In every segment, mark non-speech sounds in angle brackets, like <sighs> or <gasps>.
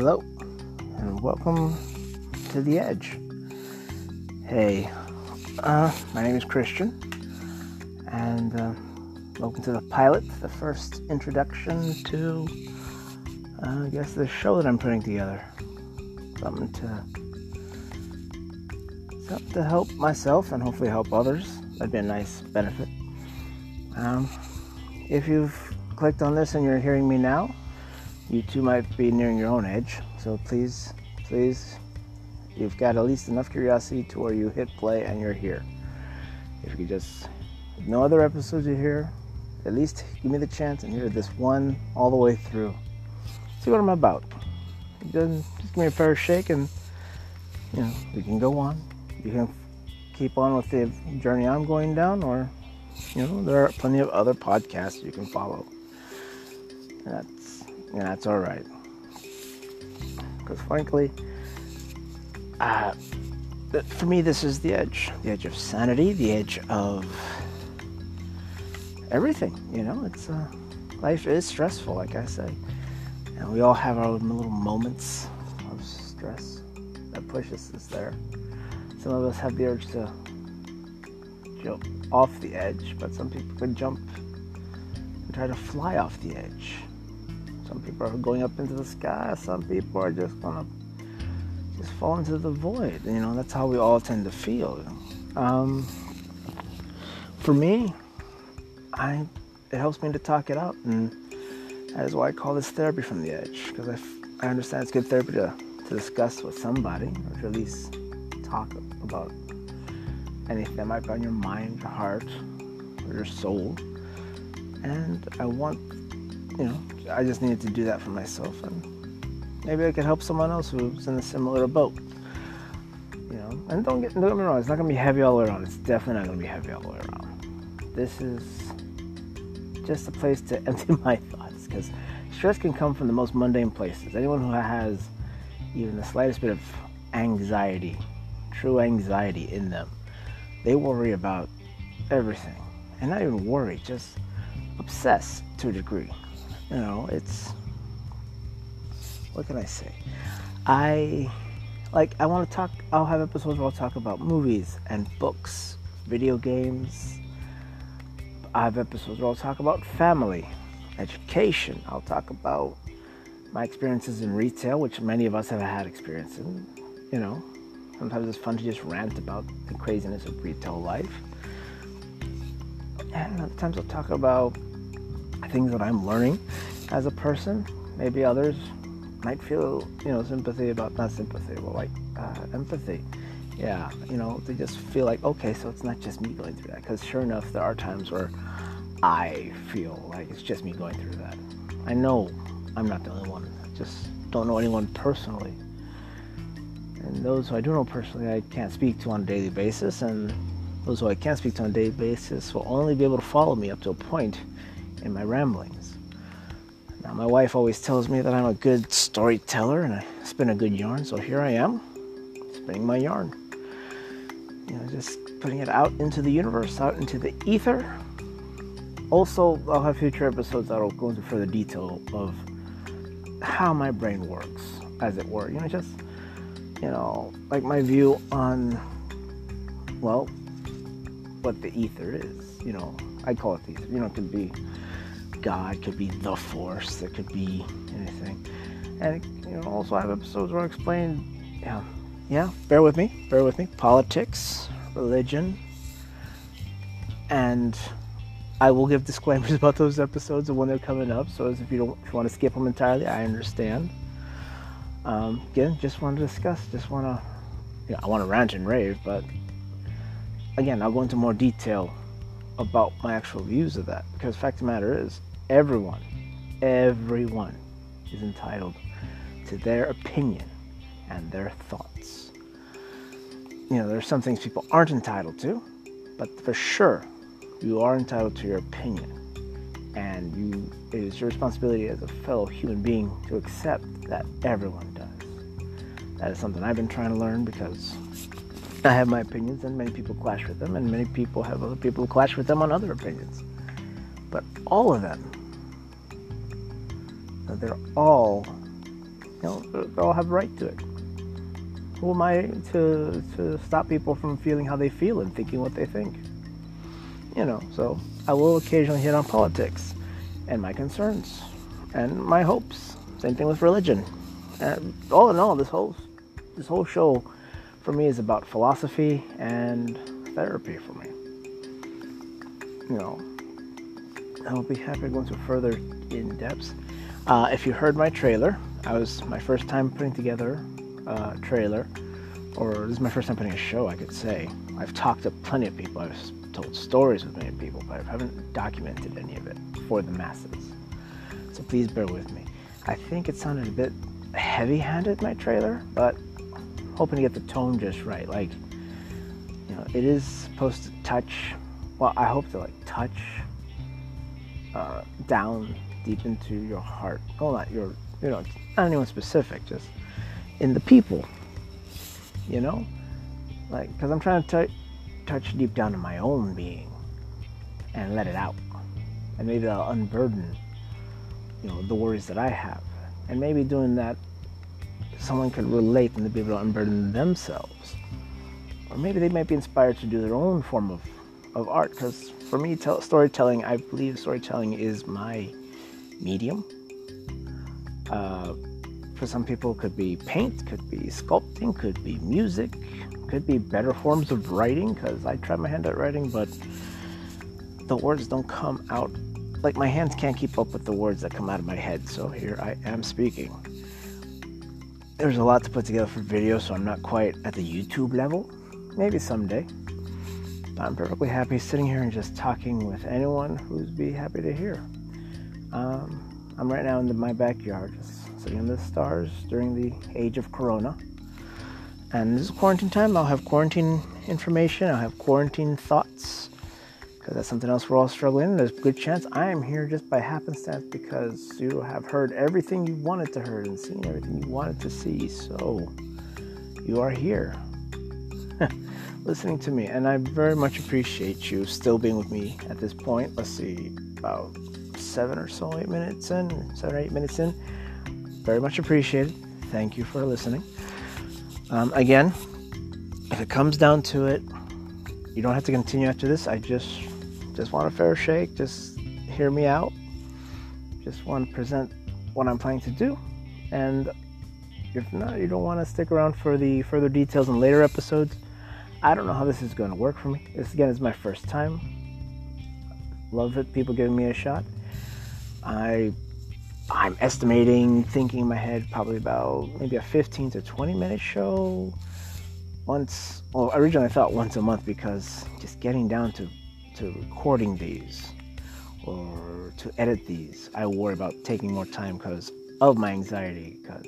Hello, and welcome to The Edge. Hey, uh, my name is Christian, and uh, welcome to the pilot, the first introduction to, uh, I guess, the show that I'm putting together. Something to, something to help myself and hopefully help others. That'd be a nice benefit. Um, if you've clicked on this and you're hearing me now, you too might be nearing your own edge. So please, please, you've got at least enough curiosity to where you hit play and you're here. If you just, no other episodes you hear, at least give me the chance and hear this one all the way through. See what I'm about. Just, just give me a fair shake and, you know, we can go on. You can keep on with the journey I'm going down or, you know, there are plenty of other podcasts you can follow. And that's all right. Because frankly, uh, for me, this is the edge, the edge of sanity, the edge of everything. You know, it's uh, life is stressful, like I say, and we all have our little moments of stress that pushes us there. Some of us have the urge to jump off the edge, but some people could jump and try to fly off the edge. Some people are going up into the sky. Some people are just gonna just fall into the void. You know, that's how we all tend to feel. Um, for me, I it helps me to talk it out, and that is why I call this therapy from the edge because I, I understand it's good therapy to, to discuss with somebody or to at least talk about anything that might be on your mind, your heart, or your soul. And I want you know, I just needed to do that for myself, and maybe I could help someone else who's in a similar boat. You know, and don't get, don't get me wrong, it's not gonna be heavy all the way around. It's definitely not gonna be heavy all the way around. This is just a place to <laughs> empty my thoughts, because stress can come from the most mundane places. Anyone who has even the slightest bit of anxiety, true anxiety in them, they worry about everything, and not even worry, just obsess to a degree you know, it's what can I say? I like I want to talk I'll have episodes where I'll talk about movies and books, video games. I have episodes where I'll talk about family, education. I'll talk about my experiences in retail, which many of us have had experience in. You know, sometimes it's fun to just rant about the craziness of retail life. And other times I'll talk about things that I'm learning as a person. Maybe others might feel, you know, sympathy about not sympathy, but like uh, empathy. Yeah, you know, they just feel like, okay, so it's not just me going through that. Because sure enough, there are times where I feel like it's just me going through that. I know I'm not the only one. I just don't know anyone personally. And those who I do know personally, I can't speak to on a daily basis. And those who I can't speak to on a daily basis will only be able to follow me up to a point in my ramblings. Now, my wife always tells me that I'm a good storyteller and I spin a good yarn, so here I am, spinning my yarn. You know, just putting it out into the universe, out into the ether. Also, I'll have future episodes that'll go into further detail of how my brain works, as it were. You know, just, you know, like my view on, well, what the ether is. You know, I call it the ether. You know, it could be God, could be the Force, it could be anything. And you know, also I have episodes where I explain, yeah, yeah, bear with me, bear with me, politics, religion, and I will give disclaimers <laughs> about those episodes and when they're coming up. So if you don't if you want to skip them entirely, I understand. Um, again, just want to discuss, just want to, know, I want to rant and rave, but again, I'll go into more detail about my actual views of that because fact of the matter is everyone, everyone is entitled to their opinion and their thoughts. You know, there's some things people aren't entitled to, but for sure, you are entitled to your opinion. And you, it is your responsibility as a fellow human being to accept that everyone does. That is something I've been trying to learn because I have my opinions and many people clash with them, and many people have other people who clash with them on other opinions. But all of them they're all You know, they all have a right to it. Who am I to to stop people from feeling how they feel and thinking what they think? You know, so I will occasionally hit on politics and my concerns and my hopes. Same thing with religion. And all in all, this whole this whole show for me is about philosophy and therapy for me. You know, I'll be happy to go into further in depth. Uh, if you heard my trailer, I was my first time putting together a trailer, or this is my first time putting a show, I could say. I've talked to plenty of people, I've told stories with many people, but I haven't documented any of it for the masses. So please bear with me. I think it sounded a bit heavy handed, my trailer, but hoping to get the tone just right. Like, you know, it is supposed to touch, well, I hope to like touch uh, down deep into your heart. Well, not your, you know, not anyone specific, just in the people, you know? Like, because I'm trying to t- touch deep down in my own being and let it out. And maybe I'll unburden, you know, the worries that I have. And maybe doing that, someone could relate and be able to unburden themselves. Or maybe they might be inspired to do their own form of, of art. Because for me, tell, storytelling, I believe storytelling is my medium. Uh, for some people, could be paint, could be sculpting, could be music, could be better forms of writing. Because I try my hand at writing, but the words don't come out. Like my hands can't keep up with the words that come out of my head. So here I am speaking. There's a lot to put together for video, so I'm not quite at the YouTube level. Maybe someday. I'm perfectly happy sitting here and just talking with anyone who's be happy to hear. Um, I'm right now in the, my backyard, in the stars during the age of Corona. And this is quarantine time. I'll have quarantine information. I'll have quarantine thoughts because that's something else we're all struggling. There's a good chance I am here just by happenstance because you have heard everything you wanted to hear and seen everything you wanted to see. So you are here. <laughs> listening to me, and I very much appreciate you still being with me at this point. Let's see, about seven or so, eight minutes in, seven or eight minutes in. Very much appreciated. Thank you for listening. Um, again, if it comes down to it, you don't have to continue after this. I just just want a fair shake. Just hear me out. Just want to present what I'm planning to do, and if not, you don't want to stick around for the further details in later episodes I don't know how this is going to work for me. This again is my first time. Love it, people giving me a shot. I I'm estimating, thinking in my head, probably about maybe a 15 to 20 minute show. Once, well, originally I thought once a month because just getting down to to recording these or to edit these, I worry about taking more time because of my anxiety. Because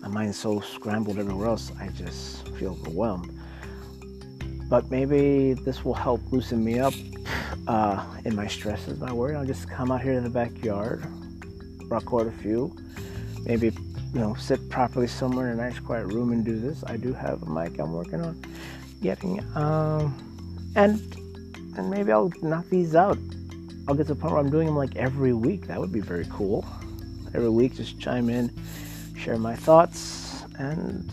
my mind's so scrambled everywhere else, I just feel overwhelmed but maybe this will help loosen me up uh, in my stresses, my worry. I'll just come out here in the backyard, record a few, maybe you know sit properly somewhere in a nice quiet room and do this. I do have a mic I'm working on getting, um, and and maybe I'll knock these out. I'll get to the point where I'm doing them like every week. That would be very cool. Every week, just chime in, share my thoughts, and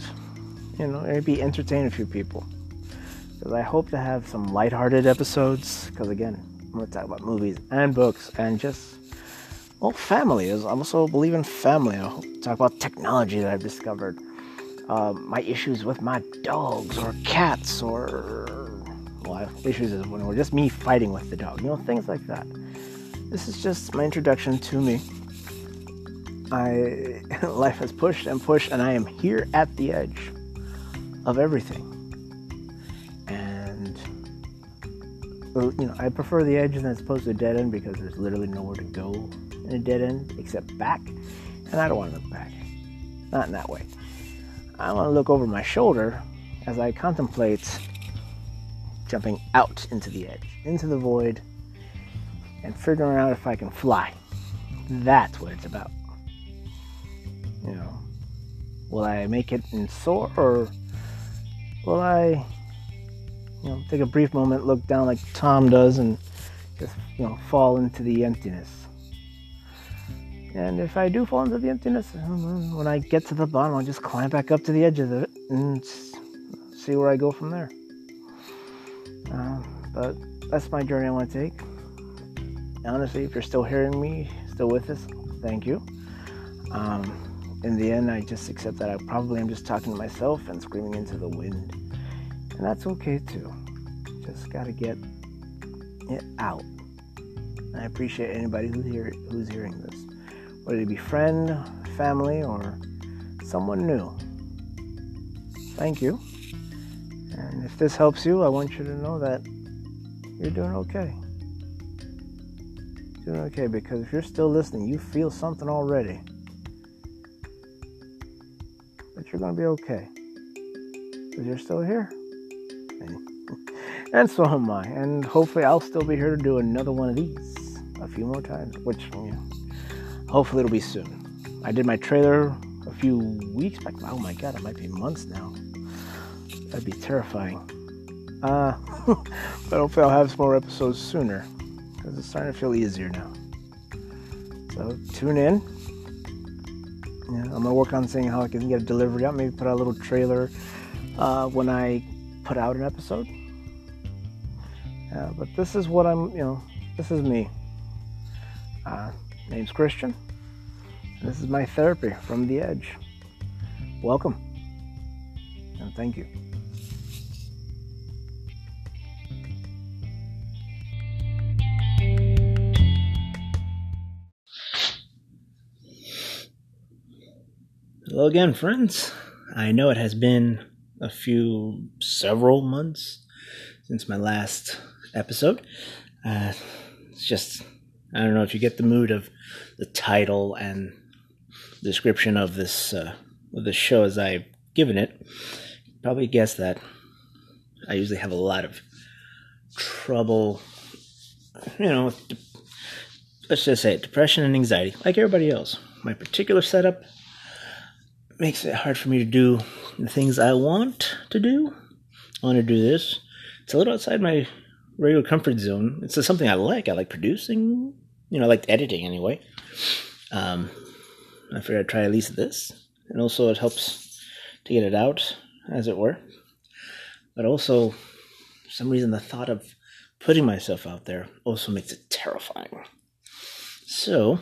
you know maybe entertain a few people because I hope to have some lighthearted episodes. Because again, I'm going to talk about movies and books and just well, family. Is I also believe in family. I'll talk about technology that I've discovered, um, my issues with my dogs or cats, or well, issues is when we're just me fighting with the dog. You know, things like that. This is just my introduction to me. I <laughs> life has pushed and pushed, and I am here at the edge of everything. You know, I prefer the edge as opposed to a dead end because there's literally nowhere to go in a dead end except back, and I don't want to look back. Not in that way. I want to look over my shoulder as I contemplate jumping out into the edge, into the void, and figuring out if I can fly. That's what it's about. You know, will I make it and soar, or will I you know, take a brief moment, look down like Tom does, and just, you know, fall into the emptiness. And if I do fall into the emptiness, when I get to the bottom, I'll just climb back up to the edge of it and see where I go from there. Uh, but that's my journey I want to take. Honestly, if you're still hearing me, still with us, thank you. Um, in the end, I just accept that I probably am just talking to myself and screaming into the wind. And that's okay too. Just got to get it out. And I appreciate anybody who's, hear, who's hearing this whether it be friend, family, or someone new. Thank you. And if this helps you, I want you to know that you're doing okay. Doing okay because if you're still listening, you feel something already. But you're going to be okay. Because you're still here. And so am I. And hopefully, I'll still be here to do another one of these a few more times, which, you hopefully it'll be soon. I did my trailer a few weeks back. Oh my god, it might be months now. That'd be terrifying. Uh, <laughs> but hopefully I'll have some more episodes sooner because it's starting to feel easier now. So tune in. Yeah, I'm gonna work on seeing how I can get a delivery out. Maybe put out a little trailer uh, when I put out an episode. Uh, but this is what I'm, you know, this is me. Uh, name's Christian. This is my therapy from the edge. Welcome. And thank you. Hello again, friends. I know it has been a few, several months since my last episode. Uh, it's just I don't know if you get the mood of the title and description of this uh, of the show as I've given it. Probably guess that I usually have a lot of trouble, you know, de- let's just say it, depression and anxiety, like everybody else. My particular setup makes it hard for me to do the things I want to do. I want to do this. It's a little outside my regular comfort zone. It's something I like. I like producing. You know, I like editing anyway. Um, I figured I'd try at least this, and also it helps to get it out, as it were. But also, for some reason, the thought of putting myself out there also makes it terrifying. So,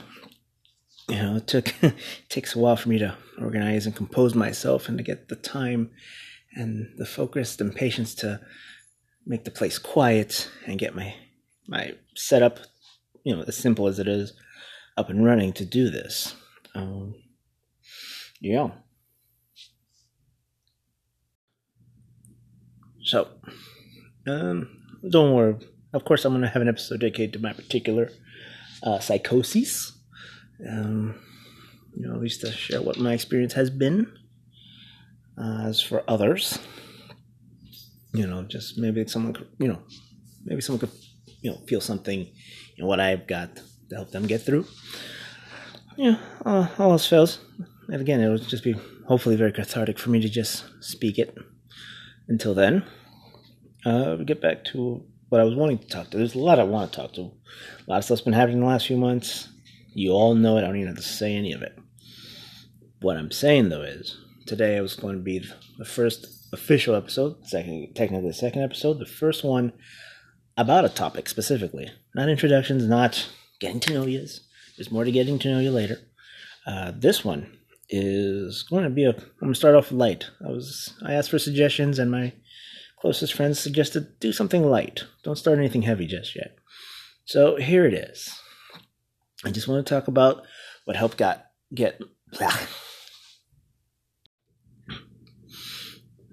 you know, it took it <laughs> takes a while for me to organize and compose myself, and to get the time and the focus and patience to make the place quiet and get my my setup, you know, as simple as it is, up and running to do this. Um, yeah. So, um, don't worry. Of course, I'm gonna have an episode dedicated to my particular uh, psychosis. Um, you know, at least to share what my experience has been. Uh, as for others, you know, just maybe someone could, you know, maybe someone could, you know, feel something in what I've got to help them get through. Yeah, uh, all else fails. And again, it would just be hopefully very cathartic for me to just speak it. Until then, uh, get back to what I was wanting to talk to. There's a lot I want to talk to. A lot of stuff's been happening in the last few months. You all know it. I don't even have to say any of it. What I'm saying though is today was going to be the first official episode, second, technically the second episode, the first one about a topic specifically, not introductions, not getting to know you. There's more to getting to know you later. Uh, this one is going to be a. I'm going to start off light. I was I asked for suggestions, and my closest friends suggested do something light. Don't start anything heavy just yet. So here it is. I just want to talk about what helped got get. Blah,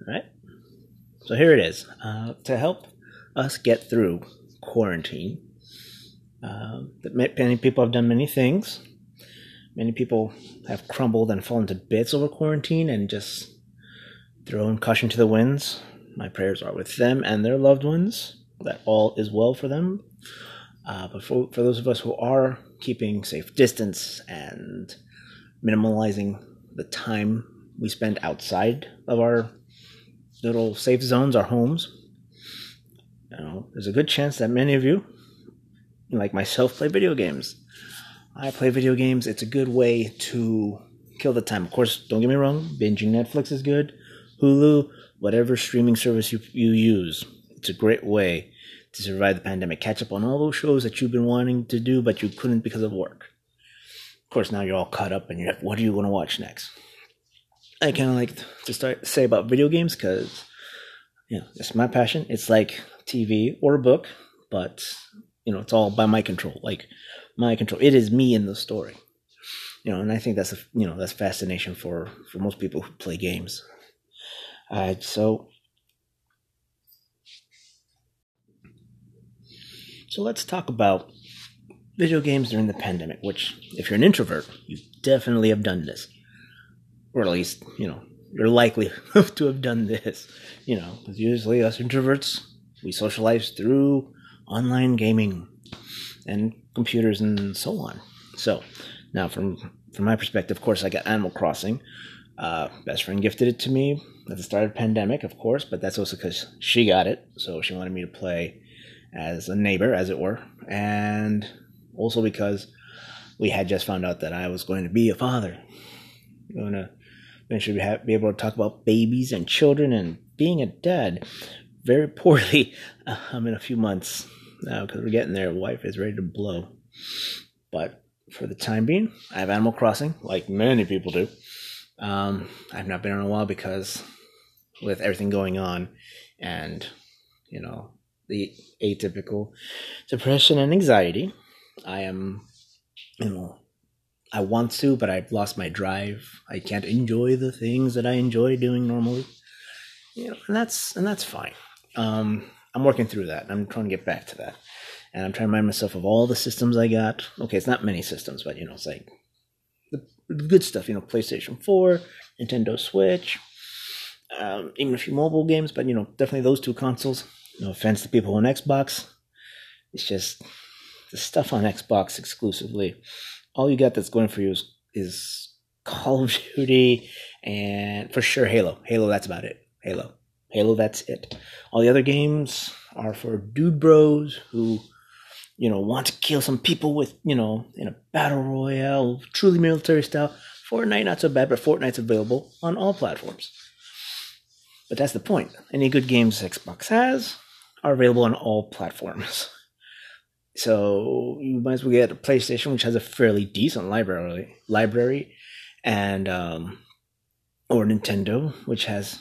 right? So here it is. Uh, to help us get through quarantine, uh, many people have done many things. Many people have crumbled and fallen to bits over quarantine and just thrown caution to the winds. My prayers are with them and their loved ones, that all is well for them. Uh, but for, for those of us who are keeping safe distance and minimalizing the time we spend outside of our little safe zones, our homes. You know, there's a good chance that many of you, like myself, play video games. I play video games. It's a good way to kill the time. Of course, don't get me wrong, binging Netflix is good. Hulu, whatever streaming service you, you use, it's a great way to survive the pandemic. Catch up on all those shows that you've been wanting to do, but you couldn't because of work. Of course, now you're all caught up and you're like, what are you going to watch next? I kind of like to start say about video games because, you know, it's my passion. It's like TV or a book, but, you know, it's all by my control. Like, my control. It is me in the story you know, and I think that's a you know that's fascination for for most people who play games. Uh, so so let's talk about video games during the pandemic. Which, if you're an introvert, you definitely have done this, or at least you know you're likely <laughs> to have done this. You know, because usually us introverts we socialize through online gaming and computers and so on. So now, from from my perspective, of course, I got Animal Crossing. Uh, best friend gifted it to me at the start of the pandemic, of course, but that's also because she got it, so she wanted me to play as a neighbor, as it were, and also because we had just found out that I was going to be a father. Going to eventually be able to talk about babies and children and being a dad very poorly <laughs> um, in a few months now because we're getting there. Wife is ready to blow, but for the time being. I have Animal Crossing, like many people do. Um, I've not been on a while because with everything going on and, you know, the atypical depression and anxiety, I am, you know, I want to, but I've lost my drive. I can't enjoy the things that I enjoy doing normally. You know, and that's and that's fine. Um, I'm working through that. I'm trying to get back to that and I'm trying to remind myself of all the systems I got. Okay, it's not many systems, but you know, it's like the, good stuff. You know, PlayStation Four, Nintendo Switch, um, even a few mobile games, but you know, definitely those two consoles. No offense to people on Xbox, it's just the stuff on Xbox exclusively. All you got that's going for you is, is Call of Duty and for sure Halo. Halo, that's about it. Halo. Halo, that's it. All the other games are for dude bros who you know, want to kill some people with, you know, in a battle royale, truly military style. Fortnite, not so bad, but Fortnite's available on all platforms. But that's the point. Any good games Xbox has are available on all platforms. <laughs> So you might as well get a PlayStation, which has a fairly decent library, library, and um, or Nintendo, which has,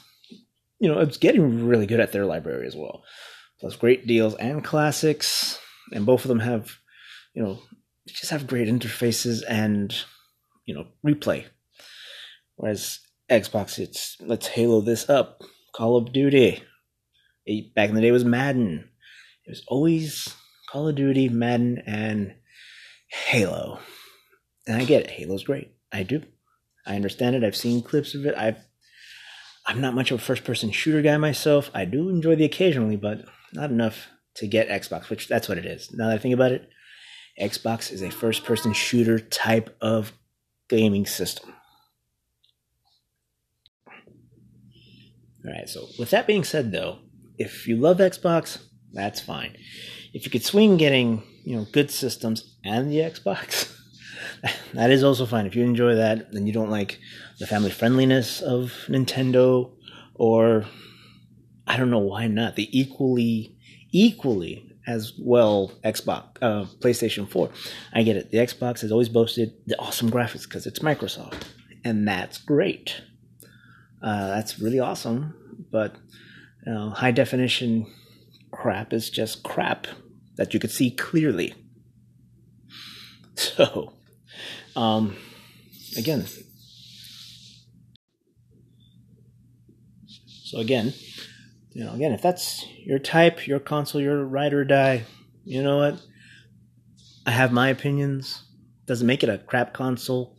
you know, it's getting really good at their library as well. Plus, great deals and classics and both of them have, you know, just have great interfaces and, you know, replay. Whereas Xbox, it's let's halo this up. Call of Duty. It, back in the day, was Madden. It was always Call of Duty, Madden, and Halo. And I get it. Halo's great. I do. I understand it. I've seen clips of it. I've I'm not much of a first person shooter guy myself. I do enjoy the occasionally, but not enough to get Xbox, which that's what it is. Now that I think about it, Xbox is a first person shooter type of gaming system. All right, so with that being said, though, if you love Xbox, that's fine. If you could swing getting you know good systems and the <laughs> Xbox, that is also fine. If you enjoy that, then you don't like the family friendliness of Nintendo, or I don't know why not the equally equally as well Xbox, uh, PlayStation 4. I get it. The Xbox has always boasted the awesome graphics because it's Microsoft, and that's great. Uh, that's really awesome, but you know, high definition crap is just crap that you could see clearly. So, um, again, so again, you know, again, if that's your type, your console, your ride or die, you know what? I have my opinions. Doesn't make it a crap console.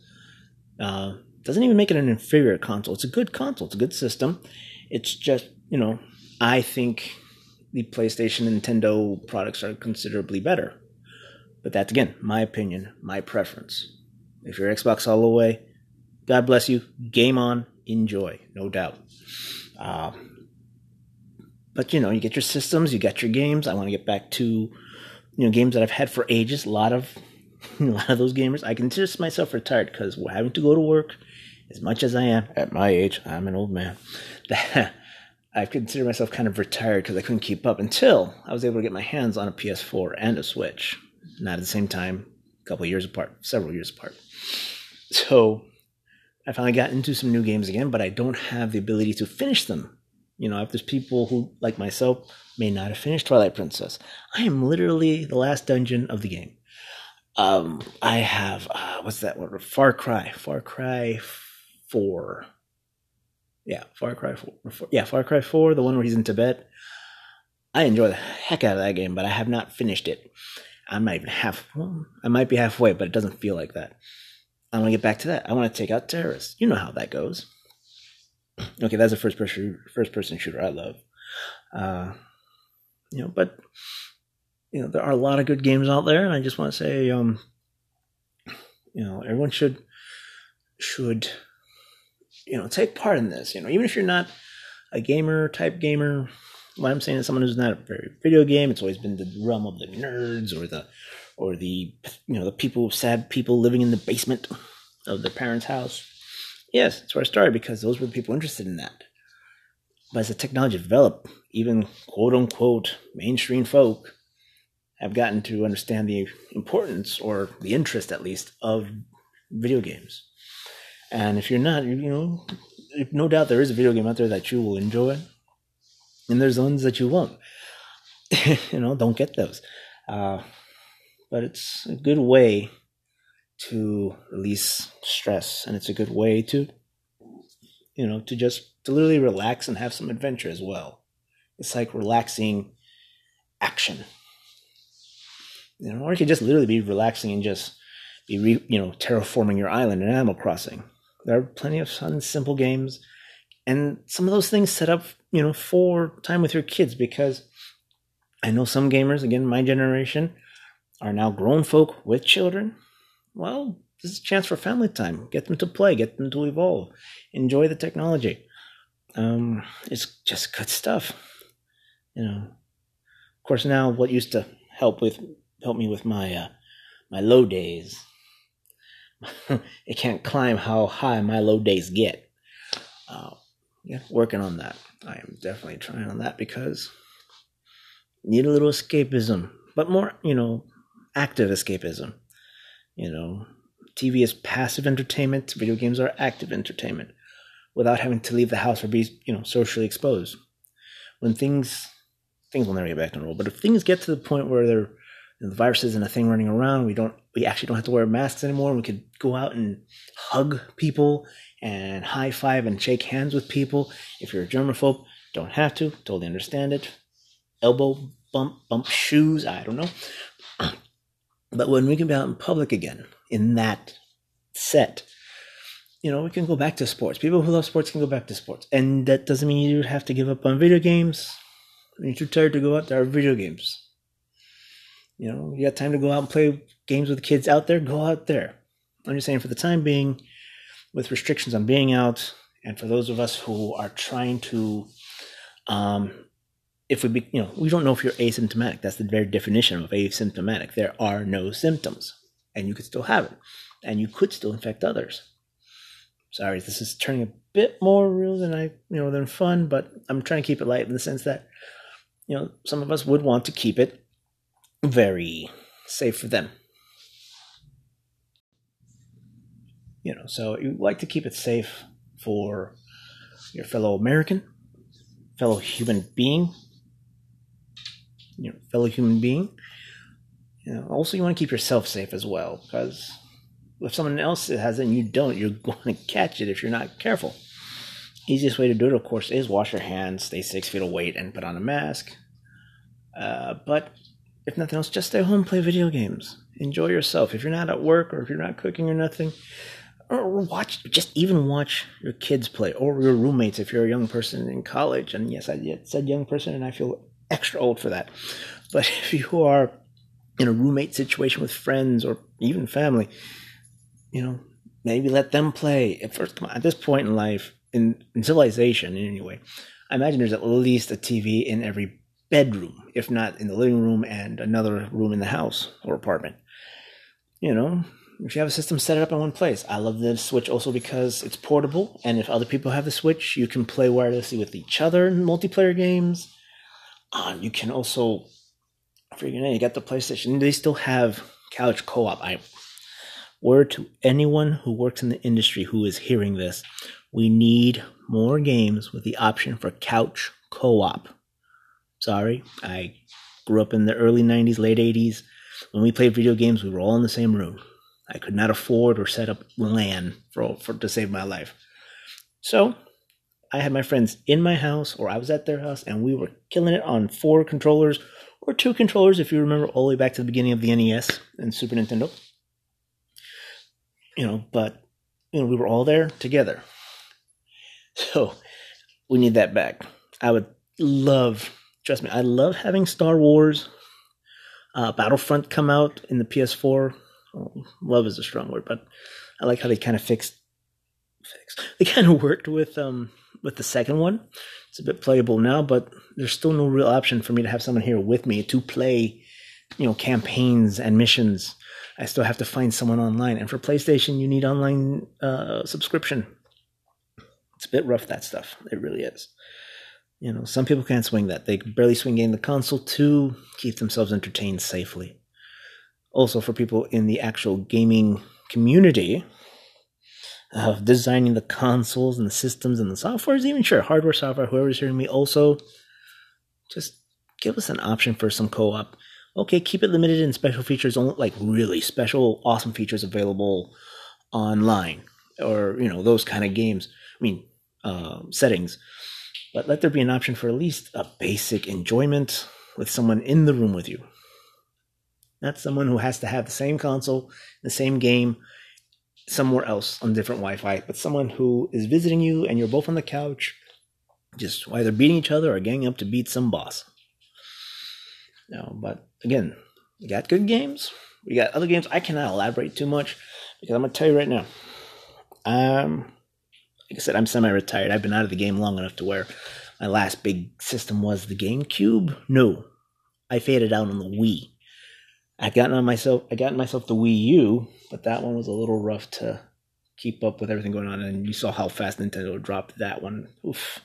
Uh, doesn't even make it an inferior console. It's a good console. It's a good system. It's just, you know, I think the PlayStation Nintendo products are considerably better. But that's again my opinion, my preference. If you're Xbox all the way, God bless you. Game on, enjoy, no doubt. Uh, but you know, you get your systems, you get your games. I want to get back to you know games that I've had for ages. A lot of <laughs> a lot of those gamers, I consider myself retired because we're having to go to work as much as I am at my age, I'm an old man. <laughs> I've considered myself kind of retired because I couldn't keep up until I was able to get my hands on a PS4 and a Switch. Not at the same time, a couple years apart, several years apart. So I finally got into some new games again, but I don't have the ability to finish them. You know, if there's people who, like myself, may not have finished Twilight Princess, I am literally the last dungeon of the game. Um, I have uh, what's that one? Far Cry, Far Cry Four. Yeah, Far Cry 4. Yeah, Far Cry 4, the one where he's in Tibet. I enjoy the heck out of that game, but I have not finished it. I'm not even half. Well, I might be halfway, but it doesn't feel like that. I want to get back to that. I want to take out terrorists. You know how that goes. Okay, that's a first person first person shooter I love. Uh, you know, but you know there are a lot of good games out there, and I just want to say, um, you know, everyone should should you know, take part in this. You know, even if you're not a gamer type gamer, what I'm saying is someone who's not a very video game. It's always been the realm of the nerds or the or the you know the people sad people living in the basement of their parents' house. Yes, that's where I started because those were the people interested in that. But as the technology developed, even quote unquote mainstream folk have gotten to understand the importance or the interest at least of video games. And if you're not, you know, no doubt there is a video game out there that you will enjoy, and there's ones that you won't. <laughs> you know, don't get those. Uh, but it's a good way to release stress, and it's a good way to, you know, to just to literally relax and have some adventure as well. It's like relaxing action. You know, or you could just literally be relaxing and just be, re, you know, terraforming your island in Animal Crossing there are plenty of fun, simple games, and some of those things set up, you know, for time with your kids because I know some gamers, again, my generation, are now grown folk with children. Well, this is a chance for family time. Get them to play, get them to evolve, enjoy the technology. Um, it's just good stuff, you know. Of course, now what used to help with help me with my uh, my low days <laughs> it can't climb how high my low days get. Uh, yeah, working on that. I am definitely trying on that because need a little escapism, but more, you know, active escapism. You know, TV is passive entertainment. Video games are active entertainment, without having to leave the house or be, you know, socially exposed. When things things will never get back to normal, but if things get to the point where they're the virus isn't a thing running around. We don't we actually don't have to wear masks anymore. We could go out and hug people and high five and shake hands with people. If you're a germaphobe, don't have to. Totally understand it. Elbow bump, bump shoes. I don't know. <clears throat> But when we can be out in public again, in that set, you know, we can go back to sports. People who love sports can go back to sports. And that doesn't mean you have to give up on video games. You're too tired to go out, there are video games. You know, you got time to go out and play games with kids out there, go out there. I'm just saying for the time being, with restrictions on being out, and for those of us who are trying to, um, if we be, you know, we don't know if you're asymptomatic. That's the very definition of asymptomatic. There are no symptoms, and you could still have it, and you could still infect others. Sorry, this is turning a bit more real than I, you know, than fun, but I'm trying to keep it light in the sense that, you know, some of us would want to keep it very safe for them. You know, so you like to keep it safe for your fellow American, fellow human being, you know, fellow human being. You know, also you want to keep yourself safe as well, because if someone else has it and you don't, you're <laughs> going to catch it if you're not careful. Easiest way to do it, of course, is wash your hands, stay six feet away, and put on a mask. Uh, but if nothing else, just stay home, play video games, enjoy yourself. If you're not at work or if you're not cooking or nothing, or watch, just even watch your kids play or your roommates if you're a young person in college. And yes, I said young person, and I feel extra old for that. But <laughs> if you are in a roommate situation with friends or even family, you know, maybe let them play. At first, at this point in life, in, in civilization anyway, I imagine there's at least a TV in every bedroom, if not in the living room and another room in the house or apartment. you know, if you have a system, set it up in one place. I love the Switch also because it's portable, and if other people have the Switch, you can play wirelessly with each other in multiplayer games. Uh, you can also, freaking, you got the PlayStation. They still have couch co-op. I word to anyone who works in the industry who is hearing this: we need more games with the option for couch co-op. Sorry, I grew up in the early '90s, late '80s. When we played video games, we were all in the same room I could not afford or set up LAN for, for to save my life. So I had my friends in my house or I was at their house and we were killing it on four controllers or two controllers if you remember all the way back to the beginning of the NES and Super Nintendo. You know, but you know, we were all there together. So we need that back. I would love, trust me, I love having Star Wars uh, Battlefront come out in the PS4 love is a strong word, but I like how they kind of fixed fixed. <laughs> They kind of worked with um with the second one. It's a bit playable now, but there's still no real option for me to have someone here with me to play, you know, campaigns and missions. I still have to find someone online, and for PlayStation, you need online uh, subscription. It's a bit rough that stuff. It really is. You know, some people can't swing that. They barely swing getting the console to keep themselves entertained safely also for people in the actual gaming community of designing the consoles and the systems and the softwares, even sure, hardware, software, whoever's hearing me, also just give us an option for some co op. Okay, keep it limited in special features, only like really special, awesome features available online or, you know, those kind of games. I mean, uh, settings. But let there be an option for at least a basic enjoyment with someone in the room with you. Not someone who has to have the same console, the same game somewhere else on different Wi-Fi, but someone who is visiting you and you're both on the couch, just either beating each other or ganging up to beat some boss. No, but again, we got good games. We got other games. I cannot elaborate too much because I'm gonna tell you right now. Um, like I said, I'm semi-retired. I've been out of the game long enough to where my last big system was the GameCube. No, I faded out on the Wii. I got on myself I got myself the Wii U, but that one was a little rough to keep up with everything going on, and you saw how fast Nintendo dropped that one. Oof.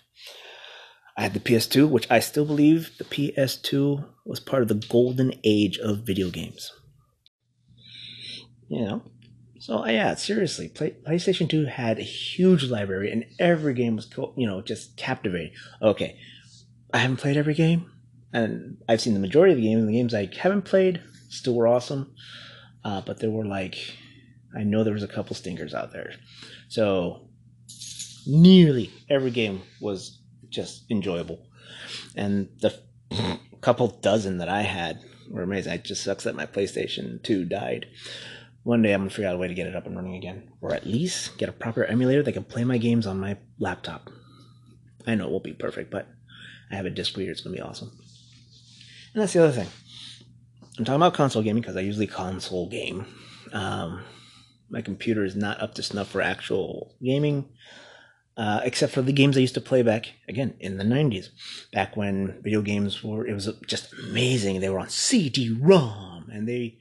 I had the PS2, which I still believe the PS2 was part of the golden age of video games. You know, so yeah, seriously, Play, PlayStation 2 had a huge library, and every game was, you know, just captivating. Okay, I haven't played every game, and I've seen the majority of the games. The games I haven't played, still were awesome. Uh, but there were like, I know there was a couple stinkers out there. So nearly every game was just enjoyable. And the couple dozen that I had were amazing. It just sucks that my PlayStation 2 died. One day I'm gonna figure out a way to get it up and running again, or at least get a proper emulator that can play my games on my laptop. I know it won't be perfect, but I have a disc reader. It's gonna be awesome. And that's the other thing. I'm talking about console gaming because I usually console game. Um, my computer is not up to snuff for actual gaming, uh, except for the games I used to play back again in the 90s, back when video games were it was just amazing. They were on CD-ROM, and they,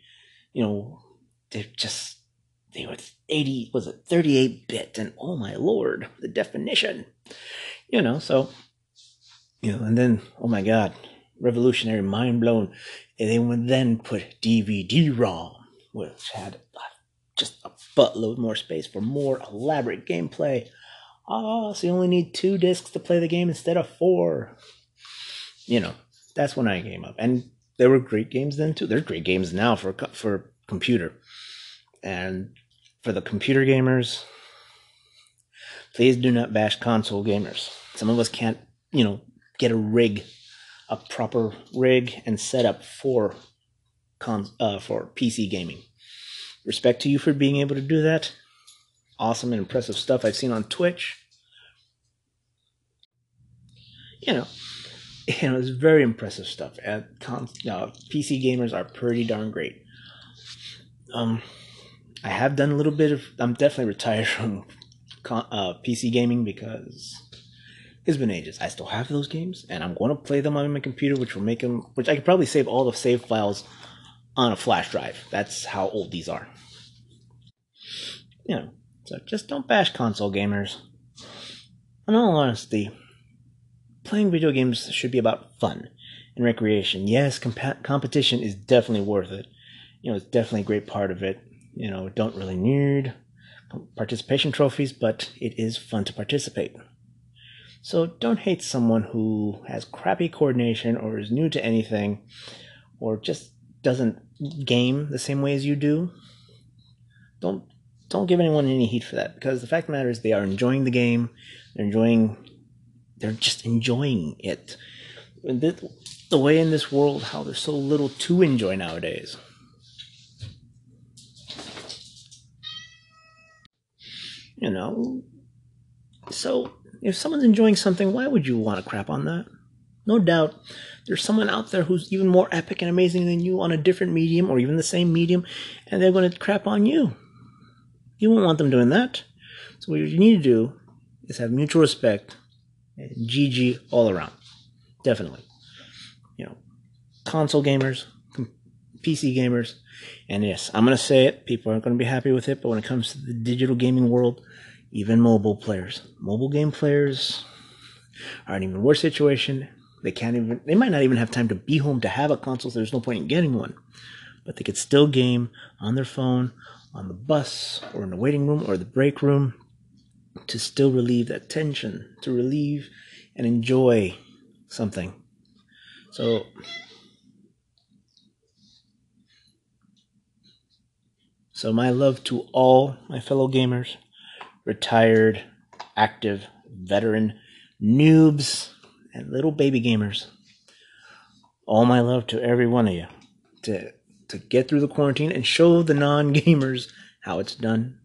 you know, they just they were 80 was it 38 bit, and oh my lord, the definition, you know. So, you know, and then oh my god, revolutionary, mind blown and they would then put DVD-ROM, which had just a buttload more space for more elaborate gameplay. Ah, oh, so you only need two discs to play the game instead of four. You know, that's when I came up, and there were great games then too. There's great games now for for computer, and for the computer gamers, please do not bash console gamers. Some of us can't, you know, get a rig a proper rig and setup for con- uh, for PC gaming. Respect to you for being able to do that. Awesome and impressive stuff I've seen on Twitch. You know, <laughs> you know, it's very impressive stuff. And con- uh, PC gamers are pretty darn great. Um, I have done a little bit of. I'm definitely retired <laughs> from con- uh, PC gaming because it's been ages. I still have those games, and I'm going to play them on my computer, which will make them. Which I could probably save all the save files on a flash drive. That's how old these are. you know, so just don't bash console gamers. In all honesty, playing video games should be about fun and recreation. Yes, comp- competition is definitely worth it. You know, it's definitely a great part of it. You know, don't really need participation trophies, but it is fun to participate. So don't hate someone who has crappy coordination or is new to anything or just doesn't game the same way as you do. Don't don't give anyone any heat for that because the fact of the matter is they are enjoying the game. They're enjoying they're just enjoying it. The, way in this world how there's so little to enjoy nowadays. You know, so if someone's enjoying something, why would you want to crap on that? No doubt there's someone out there who's even more epic and amazing than you on a different medium or even the same medium, and they're going to crap on you. You won't want them doing that. So, what you need to do is have mutual respect and GG all around. Definitely. You know, console gamers, PC gamers, and yes, I'm going to say it. People aren't going to be happy with it, but when it comes to the digital gaming world, even mobile players. Mobile game players are in even worse situation. They can't even, they might not even have time to be home to have a console, so there's no point in getting one. But they could still game on their phone, on the bus, or in the waiting room, or the break room to still relieve that tension, to relieve and enjoy something. So, so my love to all my fellow gamers retired, active, veteran, noobs, and little baby gamers. All my love to every one of you to to get through the quarantine and show the non-gamers how it's done.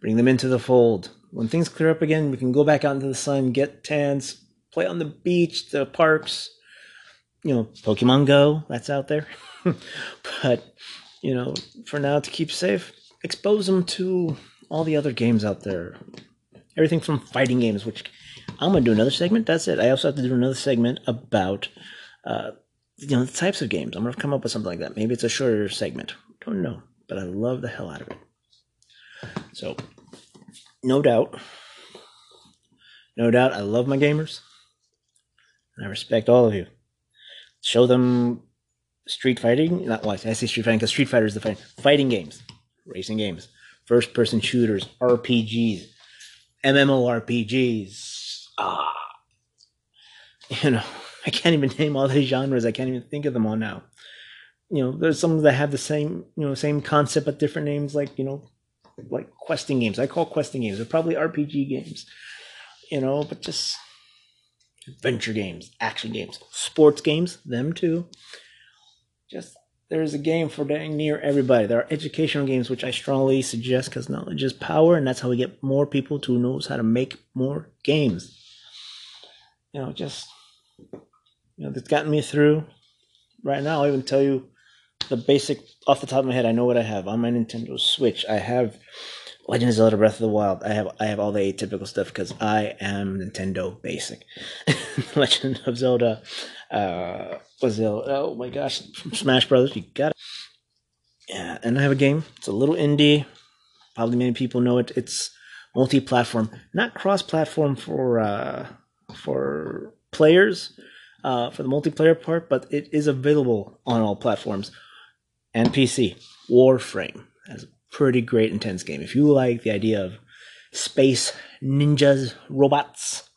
Bring them into the fold. When things clear up again, we can go back out into the sun, get tans, play on the beach, the parks. You know, Pokemon Go, that's out there. <laughs> but, you know, for now to keep safe, expose them to all the other games out there. Everything from fighting games, which I'm gonna do another segment. That's it. I also have to do another segment about, uh, you know, the types of games. I'm gonna come up with something like that. Maybe it's a shorter segment. Don't know, but I love the hell out of it. So, no doubt, no doubt, I love my gamers, I respect all of you. Show them street fighting. Not why well, I say street fighting because Street Fighter is the fighting fighting games, racing games first person shooters, RPGs, MMORPGs. Ah. You know, I can't even name all these genres. I can't even think of them all now. You know, there's some that have the same, you know, same concept but different names, like, you know, like questing games. I call questing games. They're probably RPG games. You know, but just adventure games, action games, sports games, them too. Just there's a game for dang near everybody. There are educational games, which I strongly suggest because knowledge is power, and that's how we get more people to knows how to make more games. You know, just you know, that's gotten me through. Right now, I'll even tell you the basic off the top of my head. I know what I have on my Nintendo Switch. I have Legend of Zelda: Breath of the Wild. I have I have all the atypical stuff because I am Nintendo basic. <laughs> Legend of Zelda uh, was oh my gosh, Smash Brothers. You got it. Yeah, and I have a game. It's a little indie. Probably many people know it. It's multi-platform, not cross-platform for uh, for players uh, for the multiplayer part, but it is available on all platforms and PC. Warframe a pretty great intense game. If you like the idea of space ninjas, robots,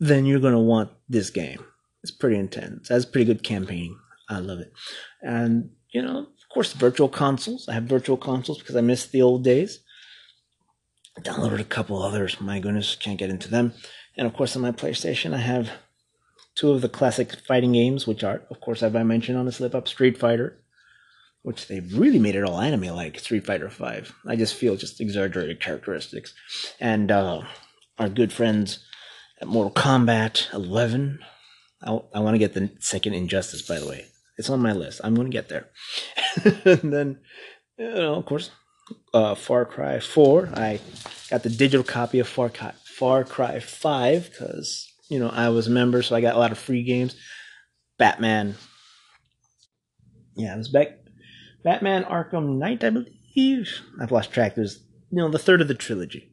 then you're gonna want this game. It's pretty intense. It has pretty good campaigning. I love it. And, you know, of course, virtual consoles. I have virtual consoles because I miss the old days. I downloaded a couple others. My goodness, can't get into them. And of course, on my PlayStation, I have two of the classic fighting games, which are, of course, as I mentioned on the slip up, Street Fighter, which they've really made it all anime like Street Fighter Five. I just feel just exaggerated characteristics, and uh, our good friends at Mortal Kombat 11, I, I want to get the second Injustice, by the way. It's on my list. I'm going to get there. <laughs> and then, you know, of course, uh, Far Cry 4. I got the digital copy of Far Cry, Far Cry 5 because, you know, I was a member, so I got a lot of free games. Batman. Yeah, it was back. Batman Arkham Knight, I believe. I've lost track. There's you know the third of the trilogy.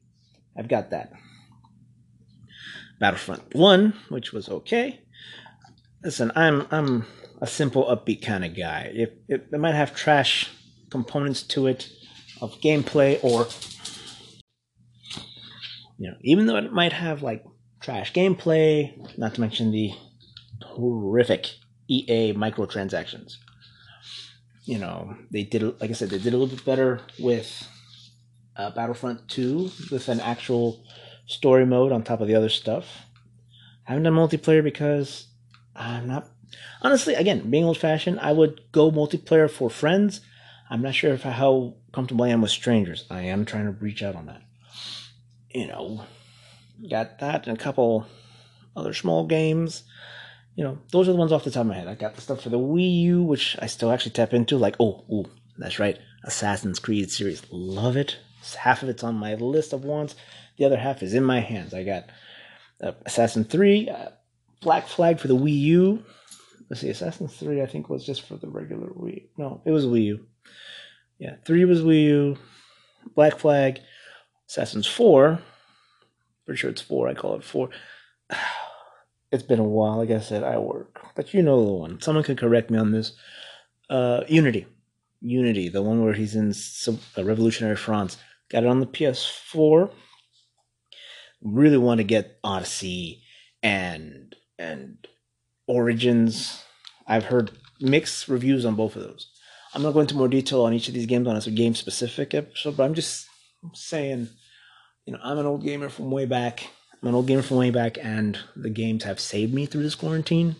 I've got that. Battlefront One, which was okay. Listen, I'm I'm a simple, upbeat kind of guy. If it, it might have trash components to it of gameplay, or you know, even though it might have like trash gameplay, not to mention the horrific EA microtransactions. You know, they did, like I said, they did a little bit better with uh, Battlefront 2 with an actual story mode on top of the other stuff. I haven't done multiplayer because I'm not. Honestly, again, being old fashioned, I would go multiplayer for friends. I'm not sure if how comfortable I am with strangers. I am trying to reach out on that. You know, got that and a couple other small games. You know, those are the ones off the top of my head. I got the stuff for the Wii U, which I still actually tap into. Like, oh, ooh, that's right, Assassin's Creed series. Love it. Half of it's on my list of wants. The other half is in my hands. I got uh, Assassin 3, uh, Black Flag for the Wii U. Let's see, Assassin 3 I think was just for the regular Wii. No, it was Wii U. Yeah, 3 was Wii U. Black Flag. Assassin's 4. Pretty sure it's 4. I call it 4. <sighs> It's been a while. Like I said, I work. But you know the one. Someone could correct me on this. Uh, Unity. Unity, the one where he's in some, uh, Revolutionary France. Got it on the PS4. Really want to get Odyssey and and Origins. I've heard mixed reviews on both of those. I'm not going into more detail on each of these games on a game specific episode, but I'm just saying, you know, I'm an old gamer from way back. An old gamer from way back, and the games have saved me through this quarantine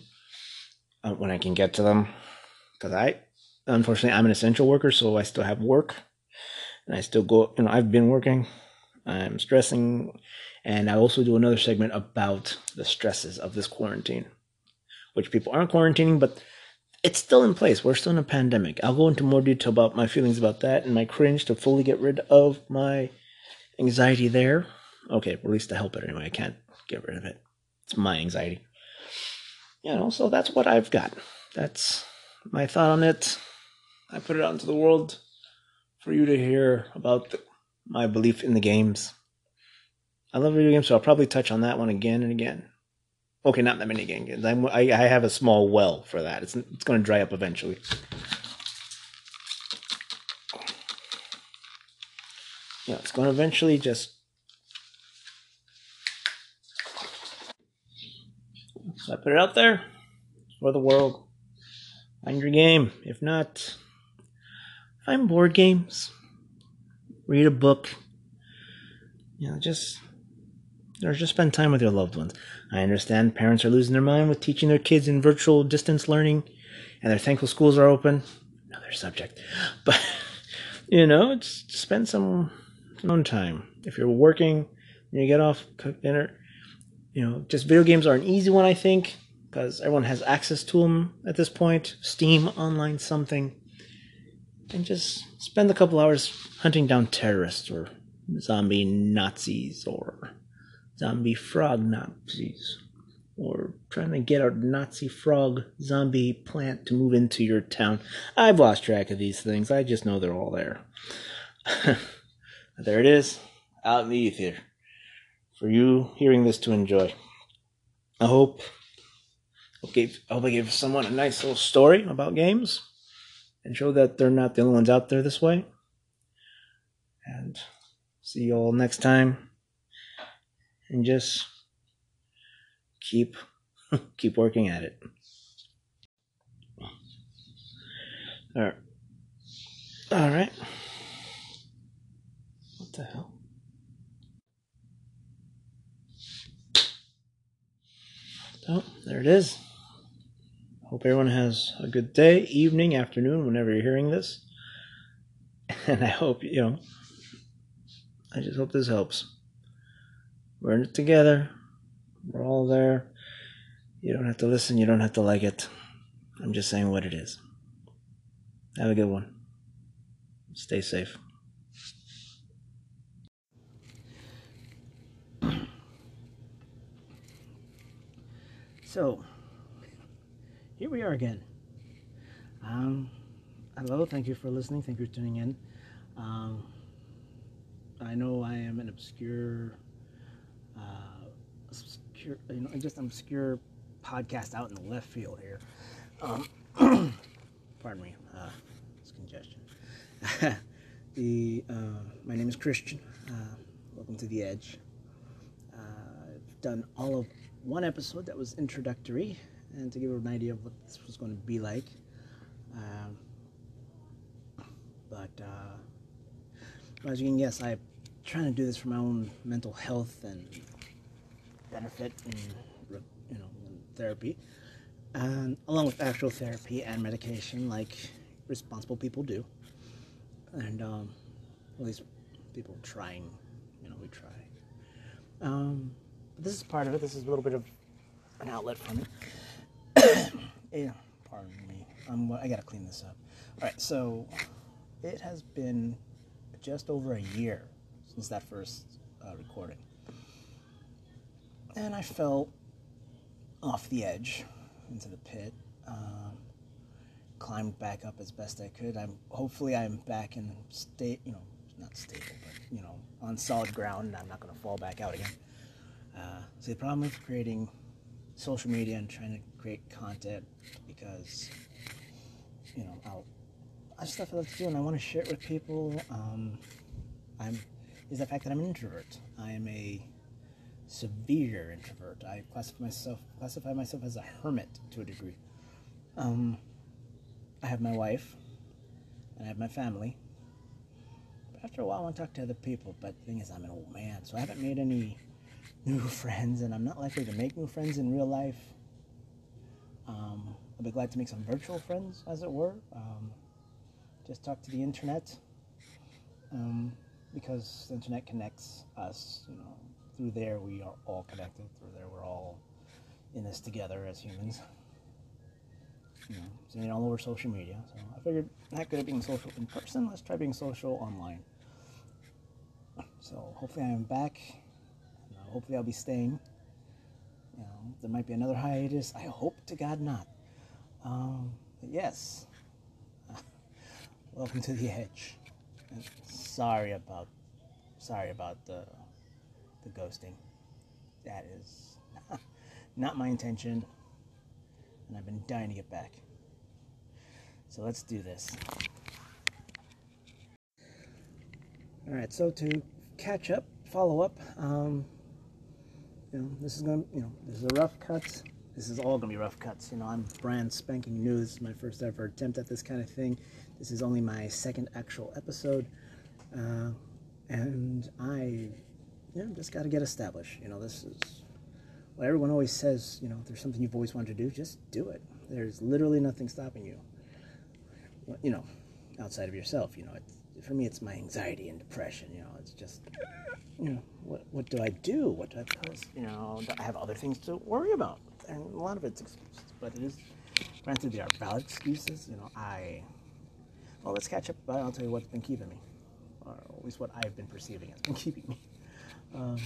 uh, when I can get to them. Because I, unfortunately, I'm an essential worker, so I still have work, and I still go. You know, I've been working. I'm stressing, and I also do another segment about the stresses of this quarantine, which people aren't quarantining, but it's still in place. We're still in a pandemic. I'll go into more detail about my feelings about that and my cringe to fully get rid of my anxiety there. Okay, at least to help it anyway. I can't get rid of it. It's my anxiety. You know, so that's what I've got. That's my thought on it. I put it out into the world for you to hear about the, my belief in the games. I love video games, so I'll probably touch on that one again and again. Okay, not that many games. I'm, I, I have a small well for that. It's it's going to dry up eventually. Yeah, it's going to eventually just. So I put it out there for the world. Find your game. If not, find board games. Read a book. You know, just or just spend time with your loved ones. I understand parents are losing their mind with teaching their kids in virtual distance learning, and they're thankful schools are open. Another subject, <laughs> but you know, it's spend some own time. If you're working, when you get off, cook dinner. You know, just video games are an easy one, I think, because everyone has access to them at this point. Steam, online, something, and just spend a couple hours hunting down terrorists or zombie Nazis or zombie frog Nazis, or trying to get a Nazi frog zombie plant to move into your town. I've lost track of these things. I just know they're all there. <laughs> there it is, out in the ether, for you hearing this to enjoy. I hope. Okay, I hope I gave someone a nice little story about games and show that they're not the only ones out there this way. And see you all next time and just keep <laughs> keep working at it. All right. All right. What the hell? Oh, there it is. Hope everyone has a good day, evening, afternoon, whenever you're hearing this. <laughs> And I hope, you know, I just hope this helps. We're in it together. We're all there. You don't have to listen. You don't have to like it. I'm just saying what it is. Have a good one. Stay safe. So, here we are again. Um, hello, thank you for listening. Thank you for tuning in. Um, I know I am an obscure, uh, obscure, you know, just an obscure podcast out in the left field here. Um, <clears throat> pardon me, uh, it's congestion. <laughs> the uh, my name is Christian. Uh, welcome to the Edge. Uh, I've done all of one episode that was introductory, and to give an idea of what this was going to be like. Um, but uh, as you can guess, I'm trying to do this for my own mental health and benefit and you know therapy, and along with actual therapy and medication, like responsible people do, and um, at least people trying, you know, we try. Um, this is part of it. This is a little bit of an outlet for me. <coughs> yeah, pardon me. I'm, I gotta clean this up. All right, so it has been just over a year since that first uh, recording, and I fell off the edge into the pit. Um, climbed back up as best I could. I'm hopefully I'm back in state, you know, not stable, but you know, on solid ground, and I'm not going to fall back out again. Uh, see, the problem with creating social media and trying to create content because you know I'll I just stuff I love to do and I want to share it with people. Um, I'm is the fact that I'm an introvert. I am a severe introvert. I classify myself classify myself as a hermit to a degree. Um, I have my wife and I have my family. But after a while, I want to talk to other people. But the thing is, I'm an old man, so I haven't made any new <laughs> friends, and I'm not likely to make new friends in real life. Um, I'll be glad to make some virtual friends, as it were. Um, just talk to the internet, um, because the internet connects us. You know, through there we are all connected. Through there we're all in this together as humans. You know, seeing all over social media. So I figured, not good at being social in person. Let's try being social online. So hopefully I'm back. Hopefully I'll be staying. You know, there might be another hiatus. I hope to God not. Um, but yes. <laughs> Welcome to the edge. Sorry about sorry about the the ghosting. That is <laughs> not my intention. And I've been dying to get back. So let's do this. Alright, so to catch up, follow up, um, you know, this is gonna you know, this is a rough cut. This is all gonna be rough cuts. You know, I'm brand spanking new. This is my first ever attempt at this kind of thing. This is only my second actual episode. Uh, and I know, just got to get established. You know, this is what everyone always says. You know, if there's something you've always wanted to do, just do it. There's literally nothing stopping you. You know, outside of yourself. You know, it's, for me, it's my anxiety and depression. You know, it's just, you know, what what do I do? What do I? Because you know, I have other things to worry about, and a lot of it's excuses. But it is, granted, there are valid excuses. You know, I. Well, let's catch up. But I'll tell you what's been keeping me, or at least what I've been perceiving has been keeping me. Um,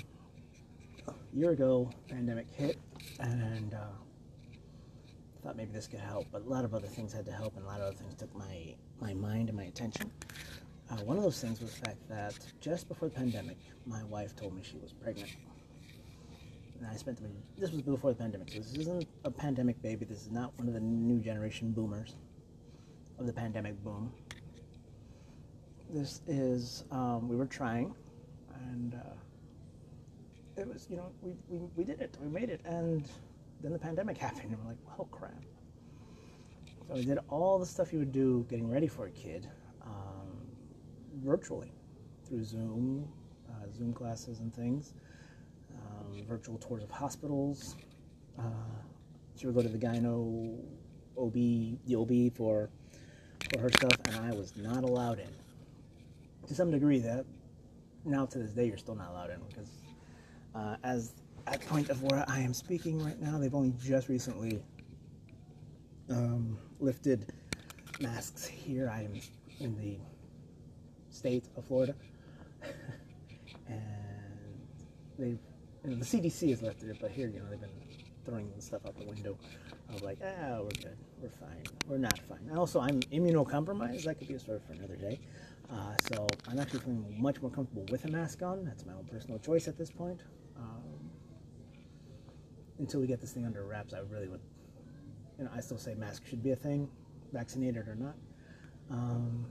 a year ago, pandemic hit, and uh, thought maybe this could help, but a lot of other things had to help, and a lot of other things took my my mind and my attention. Uh, one of those things was the fact that just before the pandemic, my wife told me she was pregnant. And I spent the, this was before the pandemic, so this isn't a pandemic baby. This is not one of the new generation boomers of the pandemic boom. This is, um, we were trying, and uh, it was, you know, we, we, we did it, we made it, and then the pandemic <laughs> happened, and we're like, well, crap. So we did all the stuff you would do getting ready for a kid virtually through Zoom, uh, Zoom classes and things, um, virtual tours of hospitals. Uh, she would go to the gyno OB, the OB for for her stuff, and I was not allowed in. To some degree, that now to this day you're still not allowed in because uh, as at the point of where I am speaking right now, they've only just recently um, lifted masks here. I am in the state of Florida, and they you know, the CDC has lifted it, but here you know they've been throwing stuff out the window. Was like, ah, we're good. We're fine. We're not fine. And also, I'm immunocompromised. That could be a story for another day. Uh, so I'm actually feeling much more comfortable with a mask on. That's my own personal choice at this point. Um, until we get this thing under wraps, I really would, you know, I still say masks should be a thing, vaccinated or not. Um,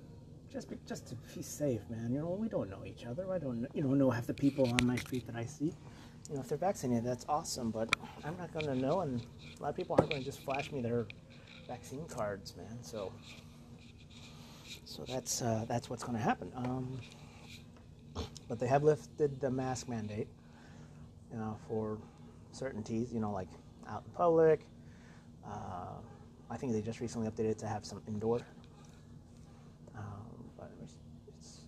just be, just to be safe, man. You know, we don't know each other. I don't, you know, know half the people on my street that I see. You know, if they're vaccinated, that's awesome. But I'm not going to know, and a lot of people aren't going to just flash me their vaccine cards, man. So, so that's uh, that's what's going to happen. Um, but they have lifted the mask mandate, you know, for certainties. You know, like out in public. Uh, I think they just recently updated to have some indoor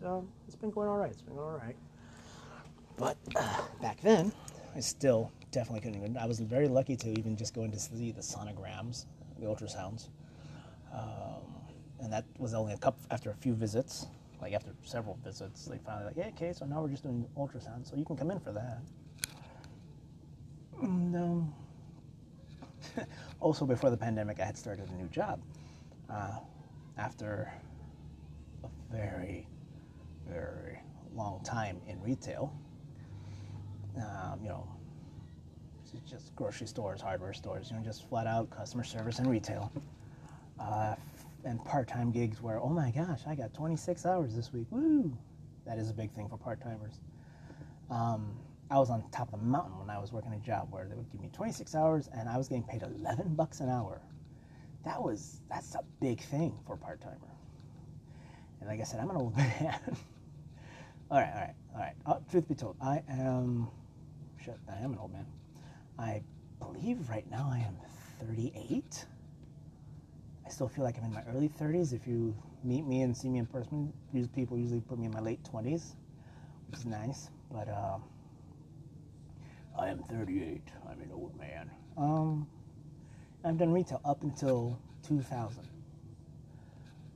um, it's been going all right. It's been going all right. But uh, back then, I still definitely couldn't even. I was very lucky to even just go in to see the sonograms, the ultrasounds, um, and that was only a couple after a few visits. Like after several visits, they finally like, hey, okay, so now we're just doing ultrasound, so you can come in for that. And, um, <laughs> also, before the pandemic, I had started a new job. Uh, after a very very long time in retail. Um, you know, just grocery stores, hardware stores, you know, just flat out customer service and retail. Uh, and part-time gigs where, oh my gosh, I got 26 hours this week. Woo! That is a big thing for part-timers. Um, I was on top of the mountain when I was working a job where they would give me 26 hours and I was getting paid 11 bucks an hour. That was that's a big thing for a part-timer. And like I said, I'm an old <laughs> man. All right, all right, all right. Uh, truth be told, I am. Shit, I am an old man. I believe right now I am 38. I still feel like I'm in my early 30s. If you meet me and see me in person, usually people usually put me in my late 20s, which is nice. But uh, I am 38. I'm an old man. Um, I've done retail up until 2000,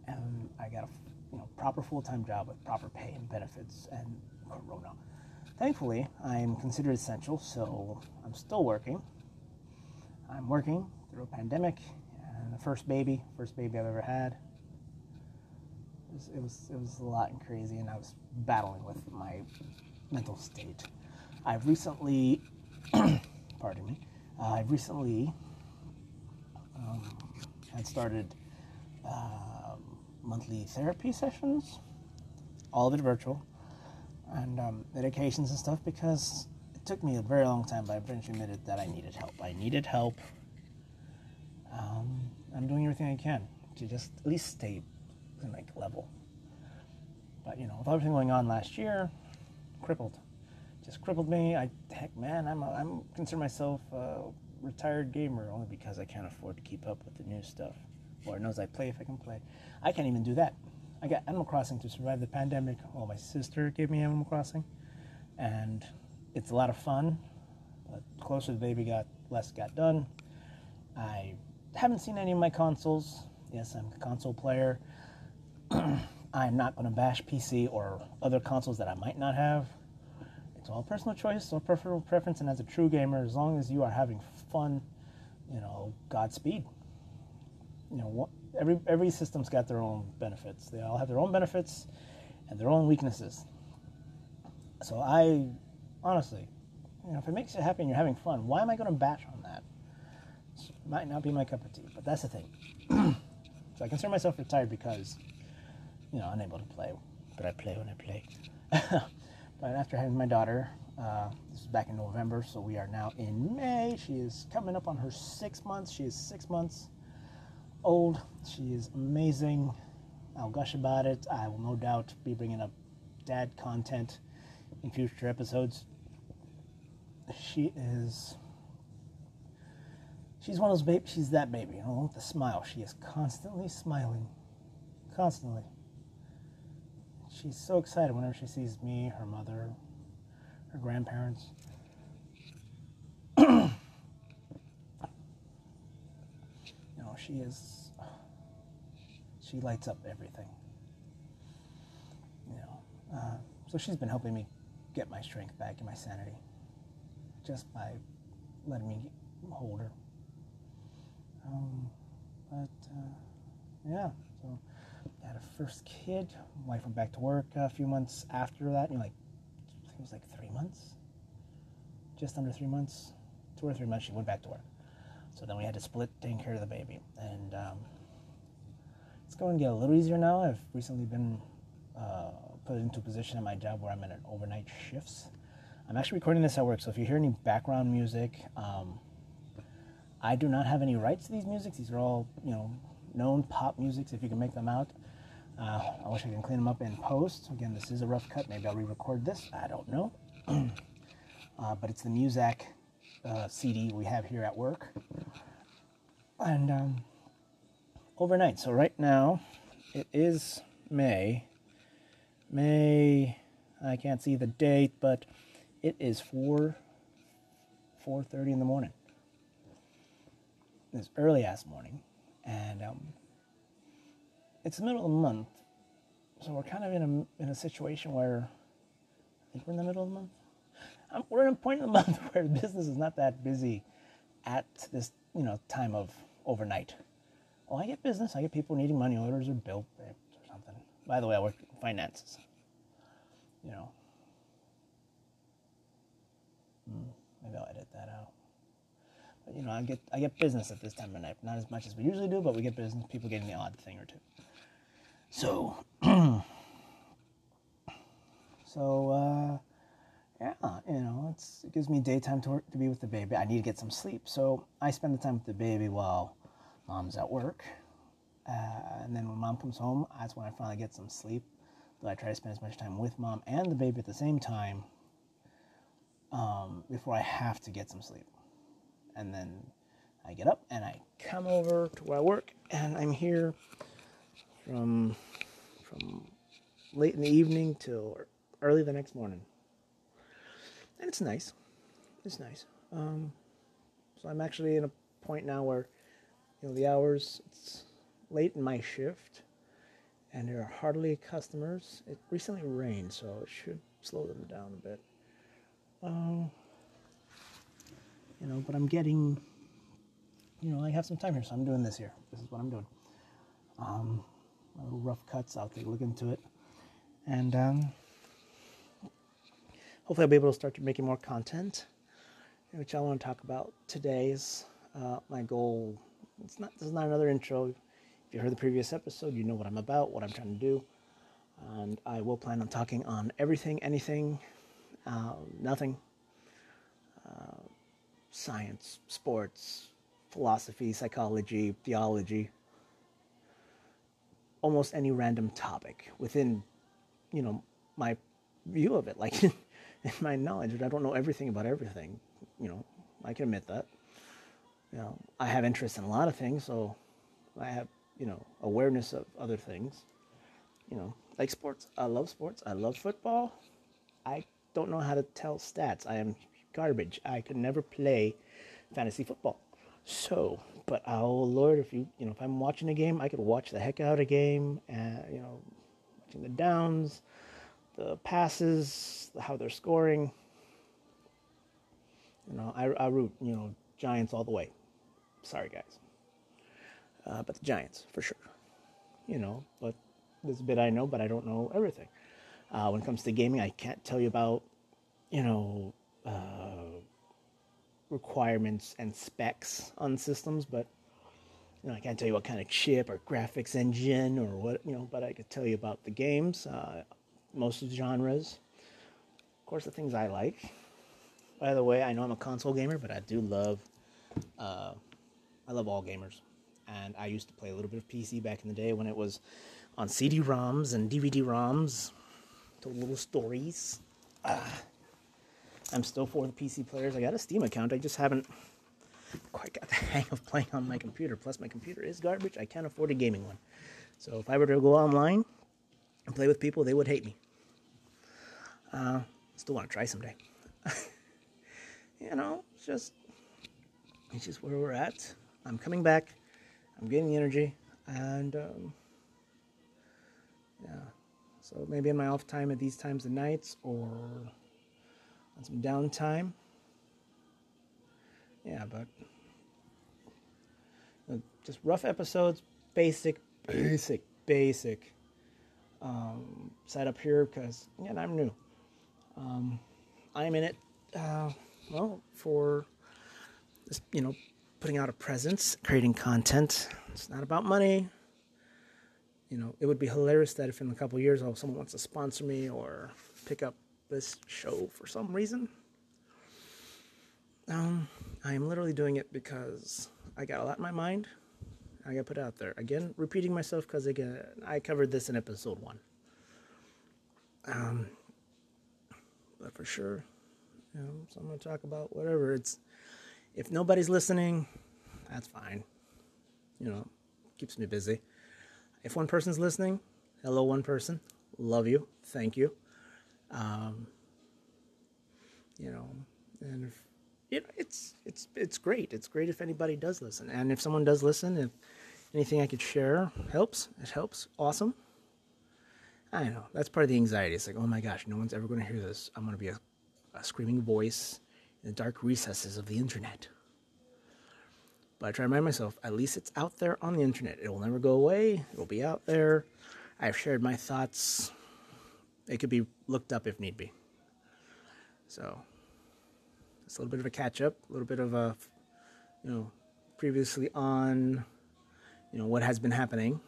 and I got a you know, proper full-time job with proper pay and benefits and corona. Thankfully, I'm considered essential, so I'm still working. I'm working through a pandemic and the first baby, first baby I've ever had. It was, it was, it was a lot and crazy, and I was battling with my mental state. I've recently, <clears throat> pardon me, uh, I've recently um, had started uh, monthly therapy sessions, all of it virtual, and um, medications and stuff because it took me a very long time, but I eventually admitted that I needed help. I needed help. Um, I'm doing everything I can to just at least stay in like level. But you know, with everything going on last year, crippled, just crippled me. I heck, man, I'm a, I'm consider myself a retired gamer only because I can't afford to keep up with the new stuff. Lord knows I play if I can play. I can't even do that. I got Animal Crossing to survive the pandemic. Well, my sister gave me Animal Crossing, and it's a lot of fun. But the closer the baby got, less got done. I haven't seen any of my consoles. Yes, I'm a console player. <clears throat> I'm not going to bash PC or other consoles that I might not have. It's all personal choice, all personal preference, and as a true gamer, as long as you are having fun, you know, Godspeed you know, every every system's got their own benefits. They all have their own benefits and their own weaknesses. So I, honestly, you know, if it makes you happy and you're having fun, why am I going to bash on that? It might not be my cup of tea, but that's the thing. <clears throat> so I consider myself retired because, you know, unable to play, but I play when I play. <laughs> but after having my daughter, uh, this is back in November, so we are now in May. She is coming up on her six months. She is six months old. She is amazing. I'll gush about it. I will no doubt be bringing up dad content in future episodes. She is. She's one of those babies. She's that baby, know, with the smile. She is constantly smiling. Constantly. She's so excited whenever she sees me, her mother, her grandparents. know, she is, she lights up everything. You know, uh, so she's been helping me get my strength back and my sanity just by letting me hold her. Um, but uh, yeah, so I had a first kid. Wife went back to work a few months after that. Know, like I think it was like three months, just under three months, two or three months. She went back to work. So then we had to split taking care of the baby, and um, it's going to get a little easier now. I've recently been uh, put into a position at my job where I'm in an overnight shifts. I'm actually recording this at work, so if you hear any background music, um, I do not have any rights to these musics. These are all, you know, known pop musics if you can make them out. Uh, I wish I can clean them up in post. Again, this is a rough cut. Maybe I'll re-record this. I don't know. <clears throat> uh, but it's the Muzak uh, CD we have here at work. And um, overnight. So right now, it is May. May. I can't see the date, but it is four. 4:30 in the morning. It's early ass morning, and um, it's the middle of the month, so we're kind of in a in a situation where I think we're in the middle of the month. Um, we're in a point in the <laughs> month where business is not that busy at this you know time of overnight. Well, I get business. I get people needing money orders or bill or something. By the way, I work in finances. You know. Hmm, maybe I'll edit that out. But you know, I get I get business at this time of night. Not as much as we usually do, but we get business. People getting the odd thing or two. So, <clears throat> so uh, yeah, you know, it's, it gives me daytime to to be with the baby. I need to get some sleep, so I spend the time with the baby while mom's at work. Uh, and then when mom comes home, that's when I finally get some sleep. Though I try to spend as much time with mom and the baby at the same time um, before I have to get some sleep. And then I get up and I come over to where I work, and I'm here from from late in the evening till early the next morning. And it's nice. It's nice. Um, so I'm actually in a point now where, you know, the hours, it's late in my shift and there are hardly customers. It recently rained, so it should slow them down a bit. Um, you know, but I'm getting, you know, I have some time here, so I'm doing this here. This is what I'm doing. Um, my little rough cuts, I'll take a look into it. And um, hopefully I'll be able to start making more content, which I want to talk about today is uh, my goal. It's not, this is not another intro. If you heard the previous episode, you know what I'm about, what I'm trying to do. And I will plan on talking on everything, anything, uh, nothing, uh, science, sports, philosophy, psychology, theology, almost any random topic within, you know, my view of it. Like <laughs> in my knowledge, but I don't know everything about everything. You know, I can admit that. You know, I have interest in a lot of things, so I have, you know, awareness of other things. You know, like sports. I love sports. I love football. I don't know how to tell stats. I am garbage. I could never play fantasy football. So, but oh Lord, if you you know if I'm watching a game, I could watch the heck out of a game. Uh, you know, watching the downs, the passes, how they're scoring. You know, I, I root you know Giants all the way. Sorry guys, uh, but the Giants for sure. You know, but this bit I know, but I don't know everything. Uh, when it comes to gaming, I can't tell you about you know. Uh, requirements and specs on systems, but you know, I can't tell you what kind of chip or graphics engine or what, you know, but I could tell you about the games, uh, most of the genres. Of course, the things I like. By the way, I know I'm a console gamer, but I do love, uh, I love all gamers. And I used to play a little bit of PC back in the day when it was on CD-ROMs and DVD-ROMs, told little stories. Uh, I'm still for the PC players. I got a Steam account. I just haven't quite got the <laughs> hang of playing on my computer. Plus, my computer is garbage. I can't afford a gaming one. So if I were to go online and play with people, they would hate me. Uh, still want to try someday. <laughs> you know, it's just it's just where we're at. I'm coming back. I'm getting the energy, and um, yeah. So maybe in my off time at these times of nights, or on some downtime. Yeah, but just rough episodes, basic, basic, basic um, setup here because again I'm new. Um, I'm in it, uh, well, for just you know putting out a presence, creating content. It's not about money. You know, it would be hilarious that if in a couple years, oh, someone wants to sponsor me or pick up this show for some reason. Um, I am literally doing it because I got a lot in my mind. I got to put out there. Again, repeating myself because again, I covered this in episode one. Um, but for sure, you know, so I'm to talk about whatever. It's if nobody's listening, that's fine. You know, keeps me busy. If one person's listening, hello, one person. Love you. Thank you. Um, you know, and if it, it's it's it's great. It's great if anybody does listen, and if someone does listen, if anything I could share helps, it helps. Awesome. I know that's part of the anxiety. It's like, oh my gosh, no one's ever going to hear this. I'm going to be a, a screaming voice in the dark recesses of the internet. But I try to remind myself, at least it's out there on the internet. It will never go away. It will be out there. I've shared my thoughts. It could be looked up if need be. So it's a little bit of a catch up, a little bit of a, you know, previously on, you know, what has been happening.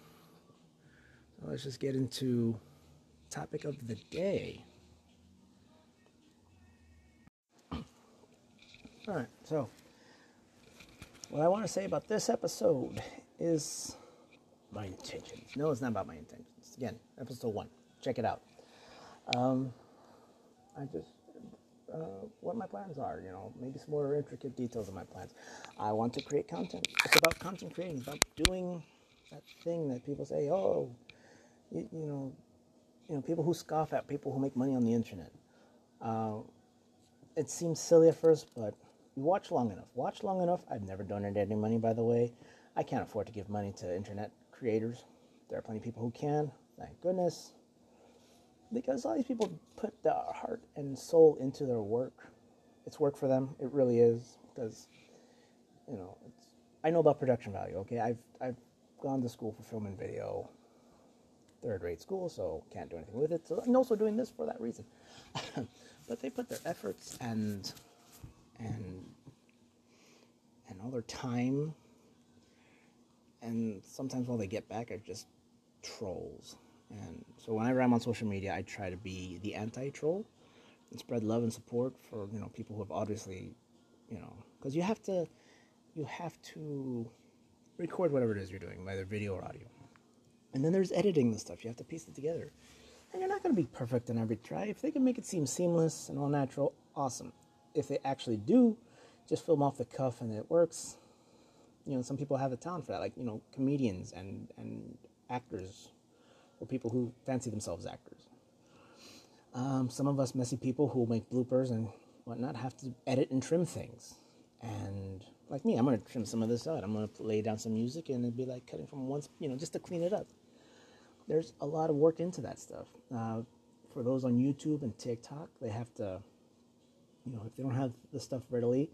So let's just get into topic of the day. All right, so what I want to say about this episode is my intentions. No, it's not about my intentions. Again, episode one. Check it out. Um, I just uh, what my plans are. You know, maybe some more intricate details of my plans. I want to create content. It's about content creating. About doing that thing that people say, "Oh, you, you know, you know, people who scoff at people who make money on the internet." Uh, it seems silly at first, but you watch long enough. Watch long enough. I've never donated any money, by the way. I can't afford to give money to internet creators. There are plenty of people who can. Thank goodness. Because all these people put their heart and soul into their work. It's work for them. It really is. Because, you know, I know about production value. Okay, I've I've gone to school for film and video, third rate school, so can't do anything with it. So I'm also doing this for that reason. <laughs> but they put their efforts and and and all their time and sometimes all they get back are just trolls and so whenever i'm on social media i try to be the anti-troll and spread love and support for you know people who have obviously you know because you have to you have to record whatever it is you're doing whether video or audio. And then there's editing the stuff. You have to piece it together. And you're not going to be perfect in every try. If they can make it seem seamless and all natural awesome. If they actually do just film off the cuff and it works, you know, some people have the talent for that, like, you know, comedians and, and actors or people who fancy themselves actors. Um, some of us messy people who make bloopers and whatnot have to edit and trim things. And like me, I'm to trim some of this out. I'm to lay down some music and it'd be like cutting from once, you know, just to clean it up. There's a lot of work into that stuff. Uh, for those on YouTube and TikTok, they have to you know, if they don't have the stuff readily,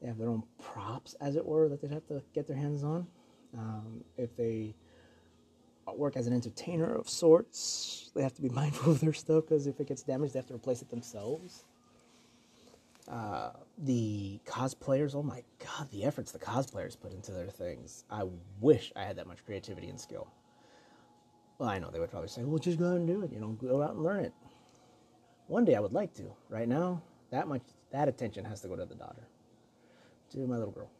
they have their own props, as it were, that they'd have to get their hands on. Um, if they work as an entertainer of sorts, they have to be <laughs> mindful of their stuff because if it gets damaged, they have to replace it themselves. Uh, the cosplayers, oh my god, the efforts the cosplayers put into their things. I wish I had that much creativity and skill. Well, I know they would probably say, well, just go out and do it, you know, go out and learn it. One day I would like to. Right now, that much, that attention has to go to the daughter, to my little girl.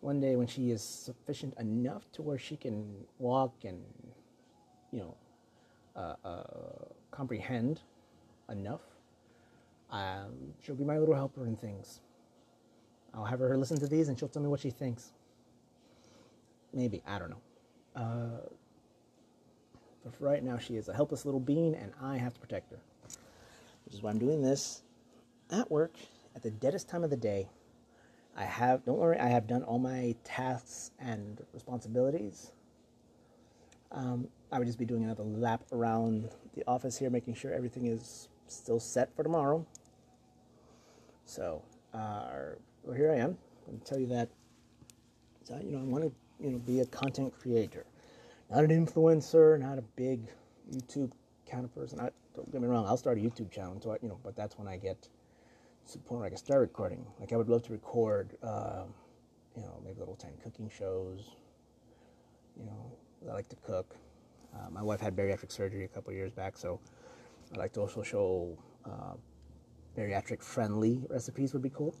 One day when she is sufficient enough to where she can walk and, you know, uh, uh, comprehend enough, um, she'll be my little helper in things. I'll have her listen to these and she'll tell me what she thinks. Maybe, I don't know. Uh, but for right now, she is a helpless little being and I have to protect her which is why I'm doing this at work at the deadest time of the day. I have, don't worry, I have done all my tasks and responsibilities. Um, I would just be doing another lap around the office here, making sure everything is still set for tomorrow. So, uh, well, here I am. To tell you that So, you know, I want to, you know, be a content creator, not an influencer, not a big YouTube kind of person. I, don't get me wrong, I'll start a YouTube channel, until I, you know, but that's when I get point where I can start recording. Like I would love to record, uh, you know, maybe little tiny cooking shows. You know, I like to cook. Uh, my wife had bariatric surgery a couple years back, so I like to also show uh, bariatric friendly recipes would be cool.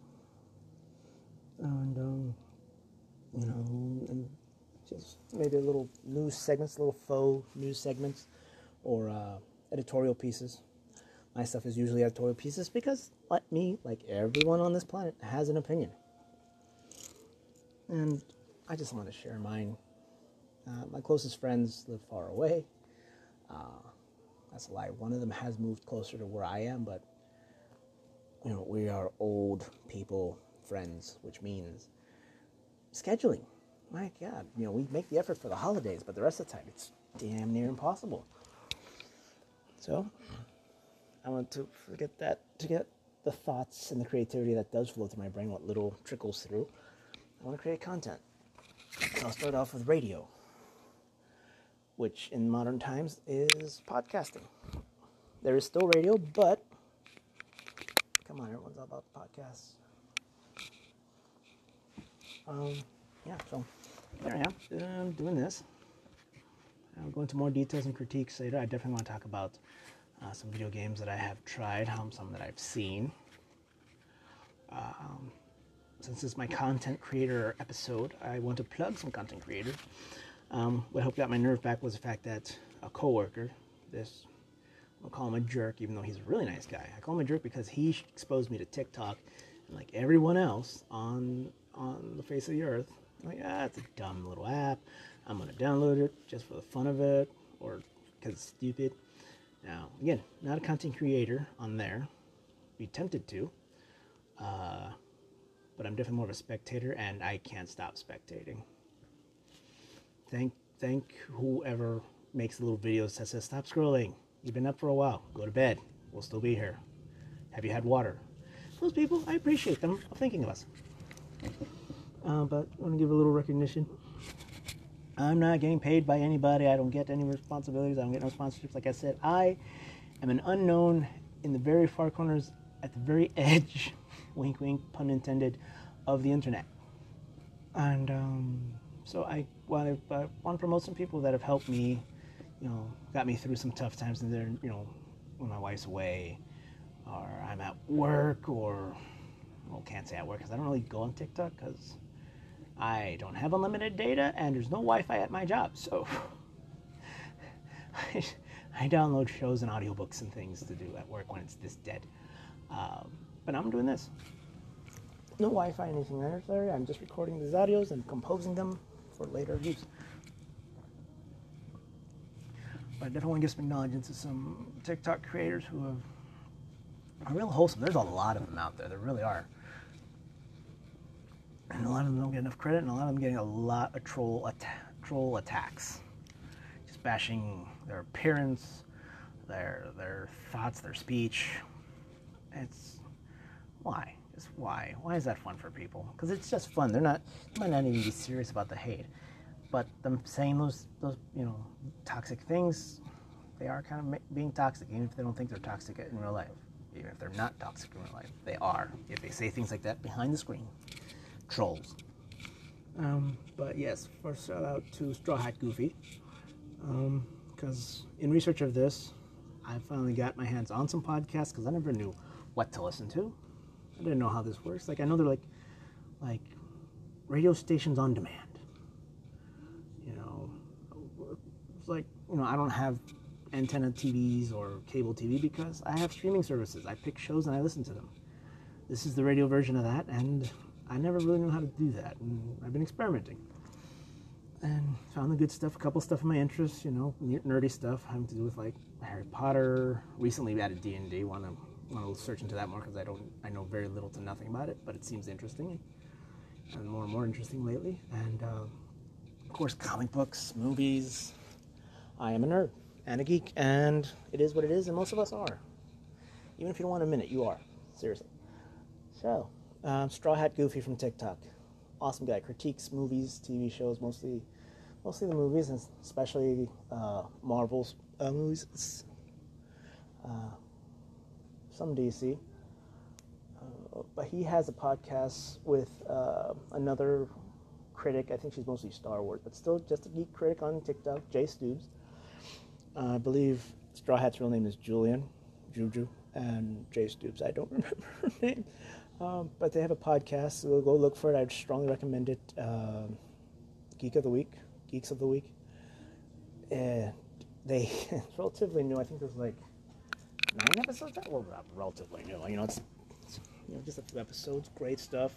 And um, you know, and just maybe a little news segments, little faux news segments, or uh, editorial pieces. My stuff is usually editorial pieces because, like me, like everyone on this planet, has an opinion. And I just want to share mine. Uh, my closest friends live far away. Uh, that's a lie. One of them has moved closer to where I am, but you know, we are old people friends, which means scheduling. My God, you know, we make the effort for the holidays, but the rest of the time it's damn near impossible. So, I want to forget that, to get the thoughts and the creativity that does flow through my brain, what little trickles through. I want to create content. So I'll start off with radio, which in modern times is podcasting. There is still radio, but come on, everyone's all about podcasts. Um, yeah, so there I am, um, doing this. I'll go into more details and critiques later. I definitely want to talk about uh, some video games that I have tried, um, some that I've seen. Um, since this is my content creator episode, I want to plug some content creators. Um, what helped got my nerve back was the fact that a coworker, this I'll call him a jerk, even though he's a really nice guy. I call him a jerk because he exposed me to TikTok, and like everyone else on on the face of the earth, I'm like ah, it's a dumb little app. I'm gonna download it just for the fun of it, or because it's stupid. Now, again, not a content creator on there. Be tempted to, uh, but I'm definitely more of a spectator, and I can't stop spectating. Thank thank whoever makes the little videos that says stop scrolling. You've been up for a while. Go to bed. We'll still be here. Have you had water? Those people, I appreciate them thinking of us. Uh, but I want to give a little recognition. I'm not getting paid by anybody. I don't get any responsibilities. I don't get no sponsorships. Like I said, I am an unknown in the very far corners, at the very <laughs> edge, wink, wink, pun intended, of the internet. And um, so I want to, I want to promote some people that have helped me you know, got me through some tough times. And then, you know, when my wife's away, or I'm at work, or well, can't say at work because I don't really go on TikTok because I don't have unlimited data and there's no Wi-Fi at my job. So I, <laughs> I download shows and audiobooks and things to do at work when it's this dead. Um, but I'm doing this. No Wi-Fi, anything necessary. I'm just recording these audios and composing them for later use. But I definitely give some acknowledgement to some TikTok creators who have are real wholesome. There's a lot of them out there. There really are. And a lot of them don't get enough credit, and a lot of them getting a lot of troll troll attacks, just bashing their appearance, their their thoughts, their speech. It's why? Just why? Why is that fun for people? Because it's just fun. They're not. They might not even be serious about the hate but them saying those those you know toxic things, they are kind of being toxic, even if they don't think they're toxic in real life. Even if they're not toxic in real life, they are. If they say things like that behind the screen, trolls. Um, but yes, first shout out to Straw Hat Goofy, because um, in research of this, I finally got my hands on some podcasts because I never knew what to listen to. I didn't know how this works. Like I know they're like like radio stations on demand You know, it's like, you know, I don't have antenna TVs or cable TV because I have streaming services. I pick shows and I listen to them. This is the radio version of that, and I never really knew how to do that. And I've been experimenting and found the good stuff. A couple stuff of my interest, you know, nerdy stuff having to do with like Harry Potter. Recently, we added D and D. Want to want to search into that more because I don't I know very little to nothing about it, but it seems interesting and more and more interesting lately. And uh, of course, comic books, movies, I am a nerd and a geek, and it is what it is, and most of us are. Even if you don't want to admit it, you are. Seriously. So, um, Straw Hat Goofy from TikTok. awesome guy. Critiques movies, TV shows, mostly mostly the movies, and especially uh, Marvel's uh, movies. Uh, some DC. Uh, but he has a podcast with uh, another critic. I think she's mostly Star Wars, but still just a geek critic on TikTok, Jay Stubes. Uh, I believe Straw Hat's real name is Julian, Juju, and Jay Stubes. I don't <laughs> remember her name. Um, but they have a podcast, so go look for it. I'd strongly recommend it. Uh, Geek of the Week, Geeks of the Week. And they, <laughs> it's relatively new. I think there's like nine episodes. Well, relatively new. You know, it's, it's you know just a few episodes. Great stuff.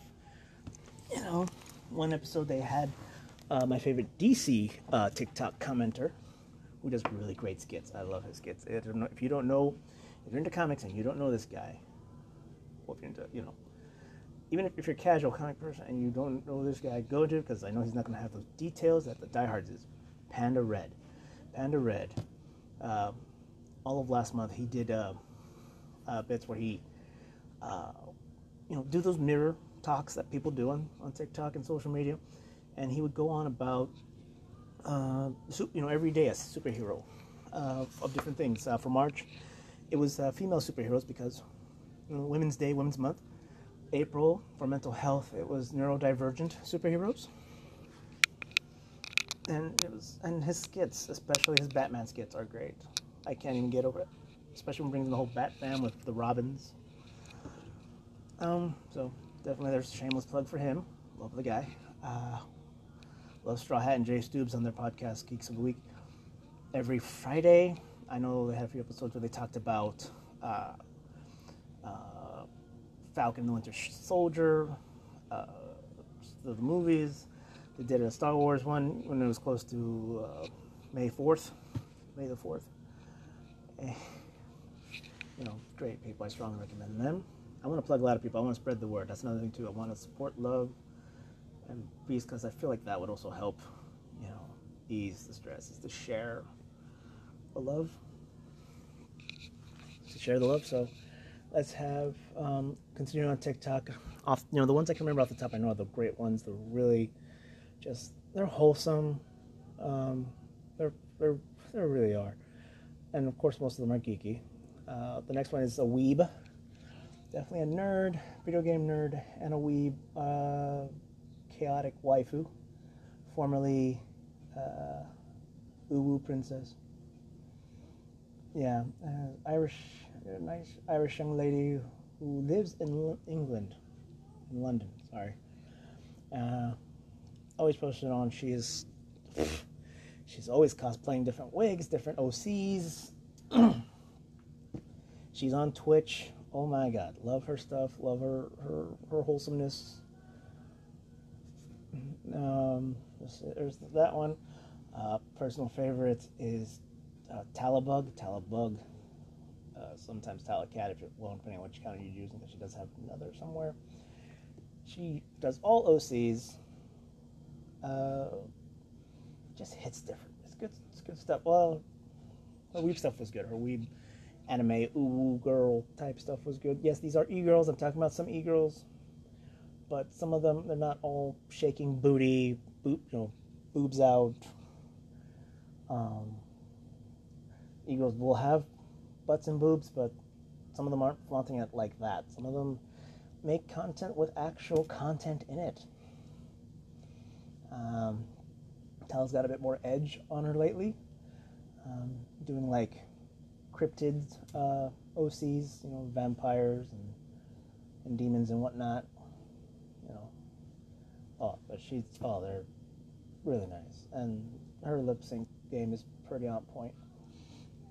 You know, one episode they had uh, my favorite DC uh, TikTok commenter, who does really great skits. I love his skits. If you don't know, if you're into comics and you don't know this guy, well, if you're into, you know, even if, you're a casual comic person and you don't know this guy, go to because I know he's not going to have those details that the diehards is. Panda Red, Panda Red. Uh, all of last month, he did uh, uh, bits where he, uh, you know, do those mirror talks that people do on, on TikTok and social media, and he would go on about, uh, you know, every day a superhero uh, of different things. for March, it was female superheroes because you know, Women's Day, Women's Month. April for mental health, it was neurodivergent superheroes. And it was, and his skits, especially his Batman skits, are great. I can't even get over it, especially when bringing the whole Bat fam with the Robins. Um, so definitely there's a shameless plug for him. Love the guy. Uh, love Straw Hat and Jay Stubes on their podcast Geeks of the Week. Every Friday, I know they had a few episodes where they talked about uh, uh, Falcon the Winter Soldier, uh, the, the, movies. They did a Star Wars one when it was close to uh, May 4th, May the 4th. Eh, you know, great people. I strongly recommend them. I want to plug a lot of people. I want to spread the word. That's another thing too. I want to support love and peace because I feel like that would also help, you know, ease the stress. Is to share the love, to share the love. So let's have um, continuing on TikTok. Off, you know, the ones I can remember off the top, I know are the great ones. They're really just they're wholesome. Um, they're they're they really are, and of course most of them are geeky. Uh, the next one is a weeb, definitely a nerd, video game nerd, and a weeb, uh, chaotic waifu, formerly uh, Uwu princess. Yeah, uh, Irish a nice Irish young lady who lives in England, in London. Sorry. Uh, always posted on. She is. She's always cosplaying different wigs, different OCs. <clears throat> she's on Twitch. Oh my God, love her stuff. Love her her her wholesomeness. Um, there's that one. Uh, personal favorite is uh, Talabug. Talabug uh, sometimes Talacat, if you're, well, depending on which counter you're using, because she does have another somewhere. She does all OCs. Uh, just hits different. It's good. It's good stuff. Well, her weeb stuff was good. Her weeb anime ooh girl type stuff was good. Yes, these are e-girls. I'm talking about some e-girls, but some of them they're not all shaking booty, boob, you know, boobs out. Um, e-girls will have butts and boobs, but some of them aren't flaunting it like that. Some of them make content with actual content in it. Um, Tal's got a bit more edge on her lately, um, doing like cryptid uh, OCs, you know, vampires and, and demons and whatnot. You know, oh, but she's oh, they're really nice, and her lip sync game is pretty on point.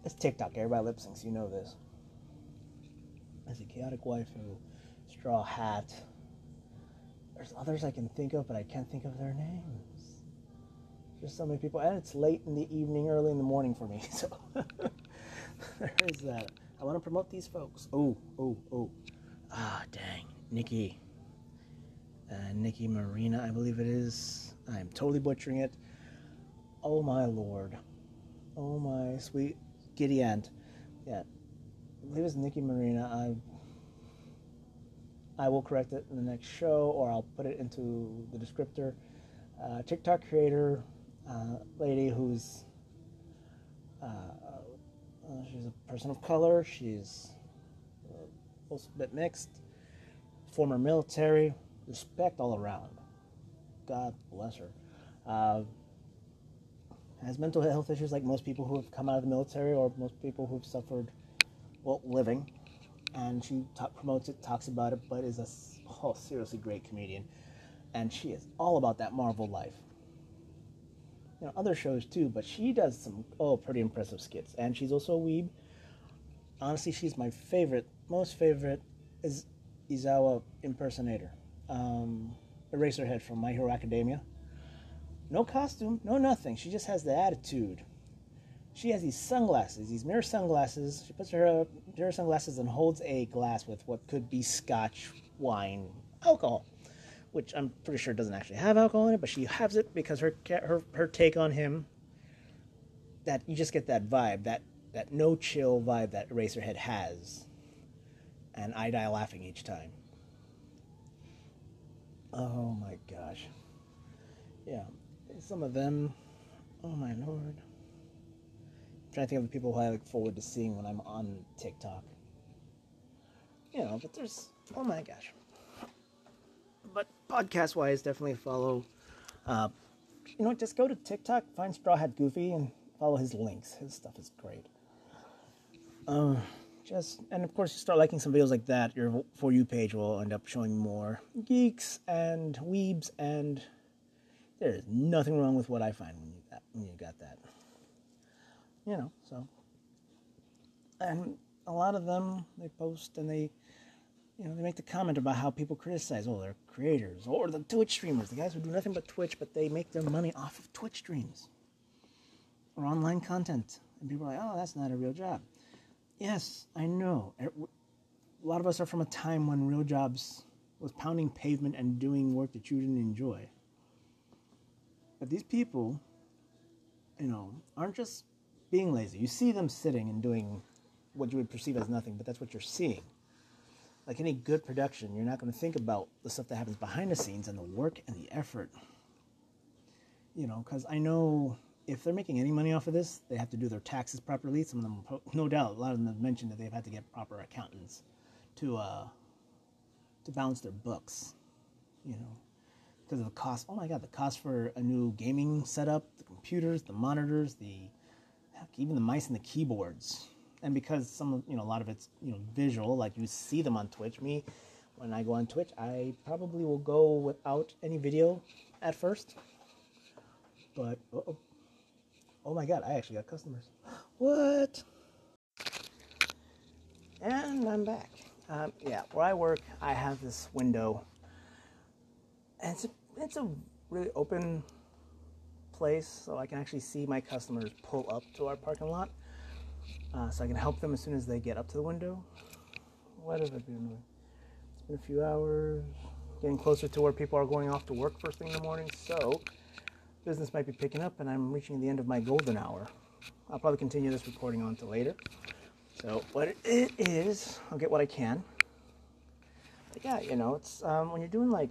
It's TikTok. Everybody lip syncs. You know this. As a chaotic waifu, straw hat. There's others I can think of, but I can't think of their names. There's so many people, and it's late in the evening, early in the morning for me. <laughs> So there is that. I want to promote these folks. Oh, oh, oh. Ah, dang. Nikki. Uh, Nikki Marina, I believe it is. I'm totally butchering it. Oh my lord. Oh my sweet Giddy End. Yeah. I believe it's Nikki Marina. I I will correct it in the next show, or I'll put it into the descriptor. Uh, TikTok creator, uh, lady who's uh, uh, she's a person of color. She's uh, also a bit mixed. Former military. Respect all around. God bless her. Has mental health issues like most people who have come out of the military or most people who've suffered, well, living. And she talk, promotes it, talks about it, but is a oh, seriously great comedian. And she is all about that Marvel life. You know, other shows too, but she does some, oh, pretty impressive skits. And she's also a weeb. Honestly, she's my favorite, most favorite is Aizawa impersonator. Um, Eraserhead from My Hero Academia. No costume, no nothing. She just has the attitude. She has these sunglasses, these mirror sunglasses. She puts her mirror sunglasses and holds a glass with what could be scotch, wine, alcohol, which I'm pretty sure doesn't actually have alcohol in it, but she has it because her her her take on him. That you just get that vibe, that that no chill vibe that Eraserhead has, and I die laughing each time. Oh my gosh. Yeah, some of them, oh my lord. I'm trying to think of the people who I look forward to seeing when I'm on TikTok. You know, but there's, oh my gosh. But podcast wise, definitely follow. Uh, you know, just go to TikTok, find Straw Hat Goofy, and follow his links. His stuff is great. Um, just and of course, you start liking some videos like that. Your for you page will end up showing more geeks and weebs and there is nothing wrong with what I find when you got when you got that. You know, so and a lot of them they post and they you know they make the comment about how people criticize oh they're creators or the Twitch streamers the guys who do nothing but Twitch but they make their money off of Twitch streams or online content and people are like oh that's not a real job. Yes, I know. Er, a lot of us are from a time when real jobs was pounding pavement and doing work that you didn't enjoy. But these people, you know, aren't just being lazy. You see them sitting and doing what you would perceive as nothing, but that's what you're seeing. Like any good production, you're not going to think about the stuff that happens behind the scenes and the work and the effort. You know, because I know if they're making any money off of this, they have to do their taxes properly. Some of them, no doubt, a lot of them have mentioned that they've had to get proper accountants to uh, to balance their books. You know, because of the cost. Oh my god, the cost for a new gaming setup, the computers, the monitors, the even the mice and the keyboards. And because some, you know, a lot of it's you know visual, like you see them on Twitch. Me, when I go on Twitch, I probably will go without any video at first. But oh, oh my god, I actually got customers. <gasps> What? And I'm back. Um, yeah, where I work, I have this window, and it's a it's a really open place, so I can actually see my customers pull up to our parking lot. Uh, so I can help them as soon as they get up to the window. What have I been doing? It's been a few hours, getting closer to where people are going off to work first thing in the morning. So business might be picking up, and I'm reaching the end of my golden hour. I'll probably continue this recording on to later. So what it is, I'll get what I can. But yeah, you know, it's um, when you're doing like like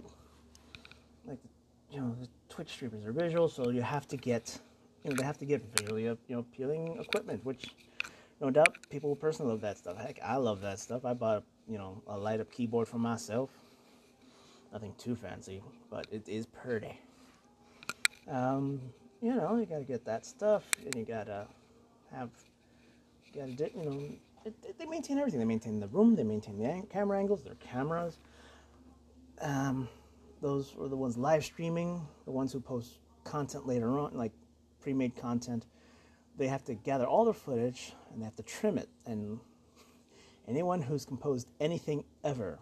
you know Twitch streamers are visual, so you have to get you know they have to get visually you know appealing equipment, which no doubt people personally love that stuff. Heck, I love that stuff. I bought you know a light up keyboard for myself. Nothing too fancy, but it is pretty. Um, you know, you gotta get that stuff, and you gotta have, you gotta, you know, it, it, they maintain everything. They maintain the room, they maintain the camera angles, their cameras. Um, those are the ones live streaming, the ones who post content later on, like pre-made content. They have to gather all their footage and they have to trim it. And anyone who's composed anything ever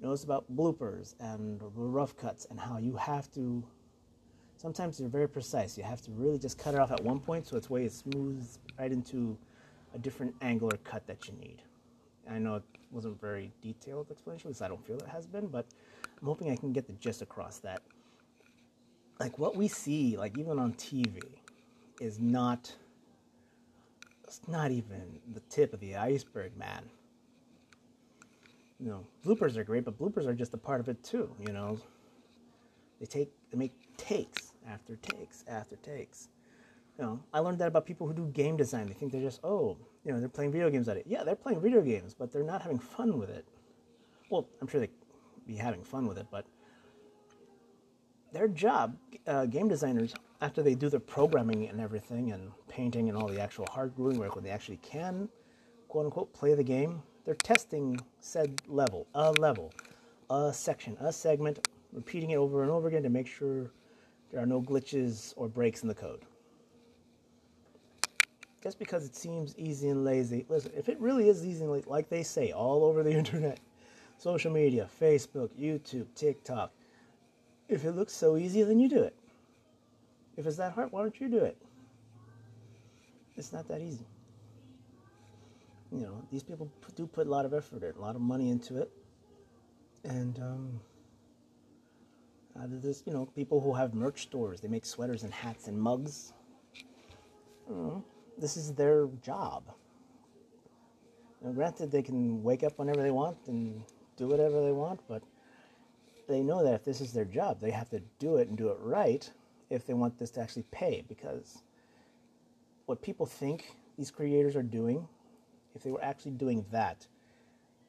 knows about bloopers and rough cuts and how you have to. Sometimes you're very precise. You have to really just cut it off at one point so it's way it smooths right into a different angle or cut that you need. I know it wasn't very detailed explanation because I don't feel it has been, but I'm hoping I can get the gist across that. Like what we see, like even on TV, is not. It's not even the tip of the iceberg, man. you know, bloopers are great, but bloopers are just a part of it too. You know, they take they make takes after takes after takes. You know, I learned that about people who do game design. They think they're just oh, you know, they're playing video games at it. Yeah, they're playing video games, but they're not having fun with it. Well, I'm sure they'd be having fun with it, but their job, uh, game designers, after they do the programming and everything and painting and all the actual hard gluing work, when they actually can, quote unquote, play the game, they're testing said level, a level, a section, a segment, repeating it over and over again to make sure there are no glitches or breaks in the code. Just because it seems easy and lazy, listen, if it really is easy and lazy, like they say all over the <laughs> internet, social media, Facebook, YouTube, TikTok, if it looks so easy, then you do it. If it's that hard, why don't you do it? It's not that easy you know, these people do put a lot of effort in, a lot of money into it. And um, of this, you know, people who have merch stores, they make sweaters and hats and mugs. You know, this is their job. Now, granted, they can wake up whenever they want and do whatever they want, but they know that if this is their job, they have to do it and do it right if they want this to actually pay. Because what people think these creators are doing if they were actually doing that,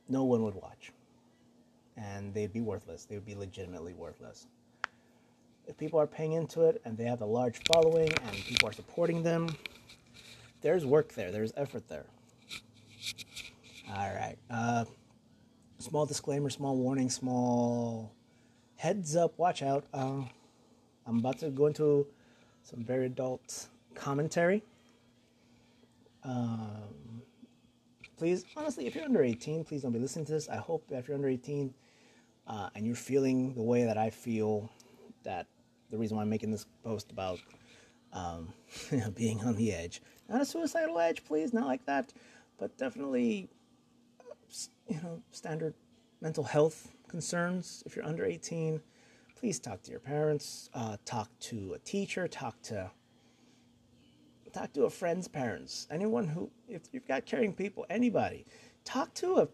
no one would watch. And they'd be worthless. They would be legitimately worthless. If people are paying into it and they have a large following and people are supporting them, there's work there, there's effort there. All right. Uh, small disclaimer, small warning, small heads up, watch out. Uh, I'm about to go into some very adult commentary. Um, please, honestly, if you're under 18, please don't be listening to this. I hope if you're under 18 uh, and you're feeling the way that I feel, that the reason why I'm making this post about um, <laughs> being on the edge, not a suicidal edge, please, not like that, but definitely, you know, standard mental health concerns. If you're under 18, please talk to your parents, uh, talk to a teacher, talk to talk to a friend's parents, anyone who, if you've got caring people, anybody, talk to a,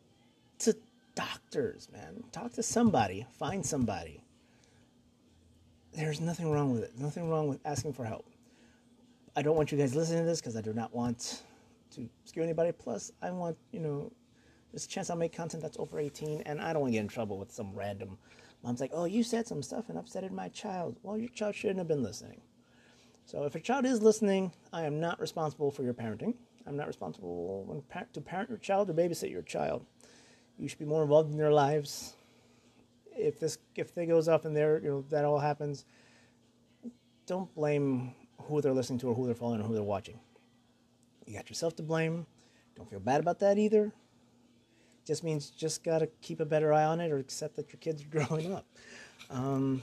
to doctors, man. Talk to somebody. Find somebody. There's nothing wrong with it. Nothing wrong with asking for help. I don't want you guys listening to this because I do not want to scare anybody. Plus, I want you know, there's a chance I'll make content that's over 18, and I don't want to get in trouble with some random mom's like, "Oh, you said some stuff and upsetted my child." Well, your child shouldn't have been listening. So if your child is listening, I am not responsible for your parenting. I'm not responsible to parent your child or babysit your child. You should be more involved in their lives. If this if they goes off and there, you know that all happens. Don't blame who they're listening to or who they're following or who they're watching. You got yourself to blame. Don't feel bad about that either. Just means just gotta keep a better eye on it or accept that your kids are <laughs> growing up. Um,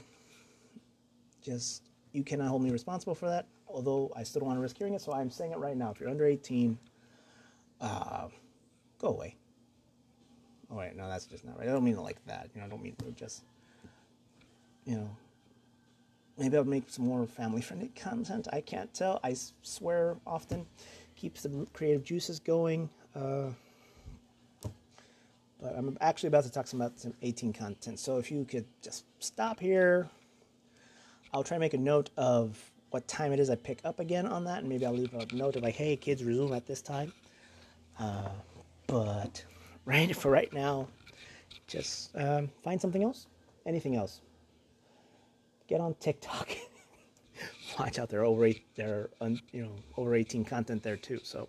just you cannot hold me responsible for that, although I still don't want to risk hearing it, so I'm saying it right now. If you're under 18, uh, go away. Oh, wait, no, that's just not right. I don't mean it like that. You know, I don't mean to just, you know, maybe I'll make some more family friendly content. I can't tell. I swear often. Keeps the creative juices going. Uh, but I'm actually about to talk some about some 18 content. So if you could just stop here, I'll try to make a note of what time it is I pick up again on that, and maybe I'll leave a note of like, hey, kids, resume at this time. Uh, but right for right now, just um, find something else, anything else. Get on TikTok. <laughs> Watch out, there over there un, you know over eighteen content there too. So,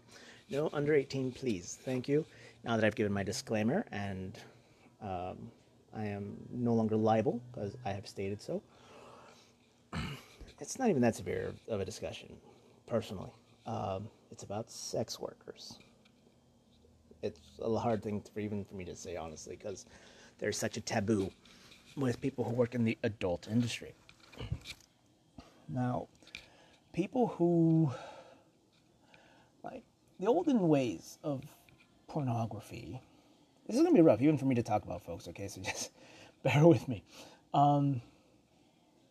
no under eighteen, please. Thank you. Now that I've given my disclaimer and um, I am no longer liable because I have stated so <clears throat> it's not even that severe of a discussion, personally. Um, it's about sex workers. It's a hard thing for even for me to say honestly, because there's such a taboo with people who work in the adult industry. Now, people who like the olden ways of pornography. This is gonna be rough, even for me to talk about, folks. Okay, so <laughs> just bear with me. Um,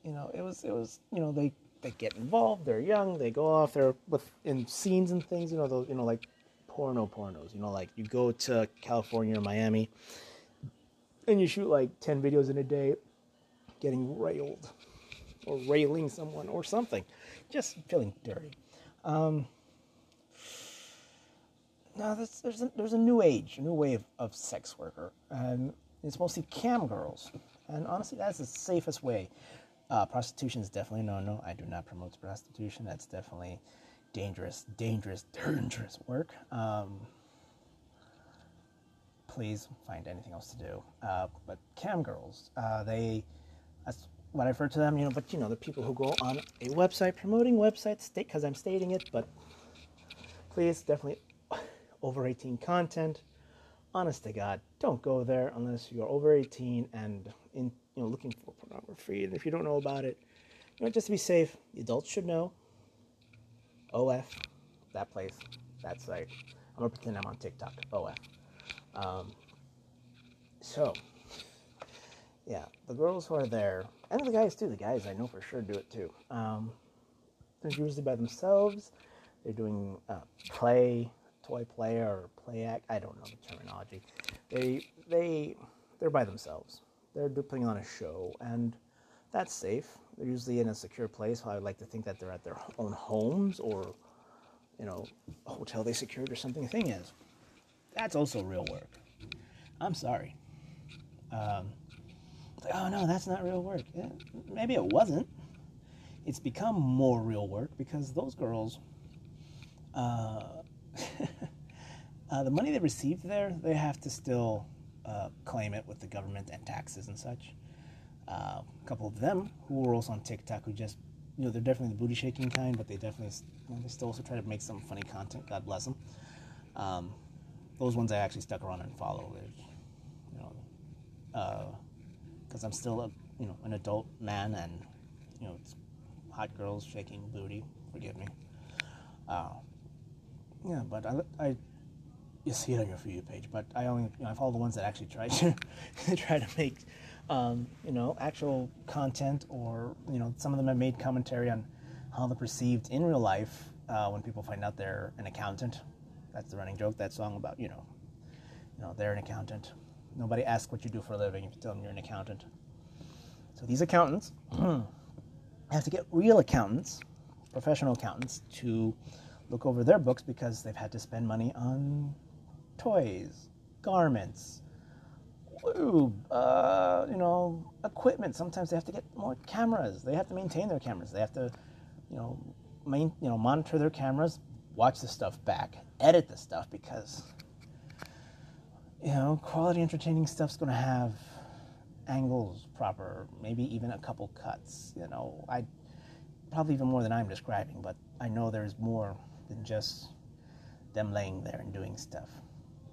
you know, it was it was you know they they get involved. They're young. They go off. They're with in scenes and things. You know, those you know like porno pornos. You know, like you go to California or Miami, and you shoot like 10 videos in a day getting railed or railing someone or something, just feeling dirty. Um, now, there's, there's, a, there's a new age, a new way of, of sex worker, and it's mostly cam girls. And honestly, that's the safest way. Uh, prostitution is definitely no, no. I do not promote prostitution. That's definitely dangerous, dangerous, dangerous work. Um, please find anything else to do. Uh, but cam girls, uh, they, that's what I've heard to them, you know, but you know, the people who go on a website promoting websites, state because I'm stating it, but please definitely <laughs> over 18 content. Honest to God, don't go there unless you're over 18 and in you know looking for pornography. And if you don't know about it, you know, just to be safe, the adults should know. OF, that place, that site. I'm gonna pretend I'm on TikTok. OF. Um, so, yeah, the girls who are there, and the guys too. The guys I know for sure do it too. Um, they're usually by themselves. They're doing uh, play, toy play, or play act. I don't know the terminology. They they they're by themselves. They're putting on a show, and that's safe. They're usually in a secure place. I would like to think that they're at their own homes or, you know, a hotel they secured or something. The thing is, that's also real work. I'm sorry. Um, like, oh no, that's not real work. Yeah, maybe it wasn't. It's become more real work because those girls, uh, <laughs> uh, the money they received there, they have to still uh, claim it with the government and taxes and such. Uh, a couple of them who were also on TikTok who just, you know, they're definitely the booty shaking kind, but they definitely, you know, they still also try to make some funny content. God bless them. Um, those ones I actually stuck around and followed. You know, because I'm still a you know an adult man, and you know it's hot girls shaking booty. Forgive me. Uh, yeah, but I, I you see it on your for you page, but I only you know, I follow the ones that actually try to <laughs> try to make um, you know actual content, or you know some of them have made commentary on how they're perceived in real life uh, when people find out they're an accountant that's the running joke. That song about you know, you know, they're an accountant. Nobody asks what you do for a living if you tell them you're an accountant. So these accountants <clears throat> have to get real accountants, professional accountants, to look over their books because they've had to spend money on toys, garments, lube, uh, you know, equipment. Sometimes they have to get more cameras. They have to maintain their cameras. They have to, you know, main, you know, monitor their cameras, watch the stuff back, edit the stuff because you know quality entertaining stuff's to have angles proper, maybe even a couple cuts. You know, I probably even more than I'm describing, but I know there's more than just them laying there and doing stuff.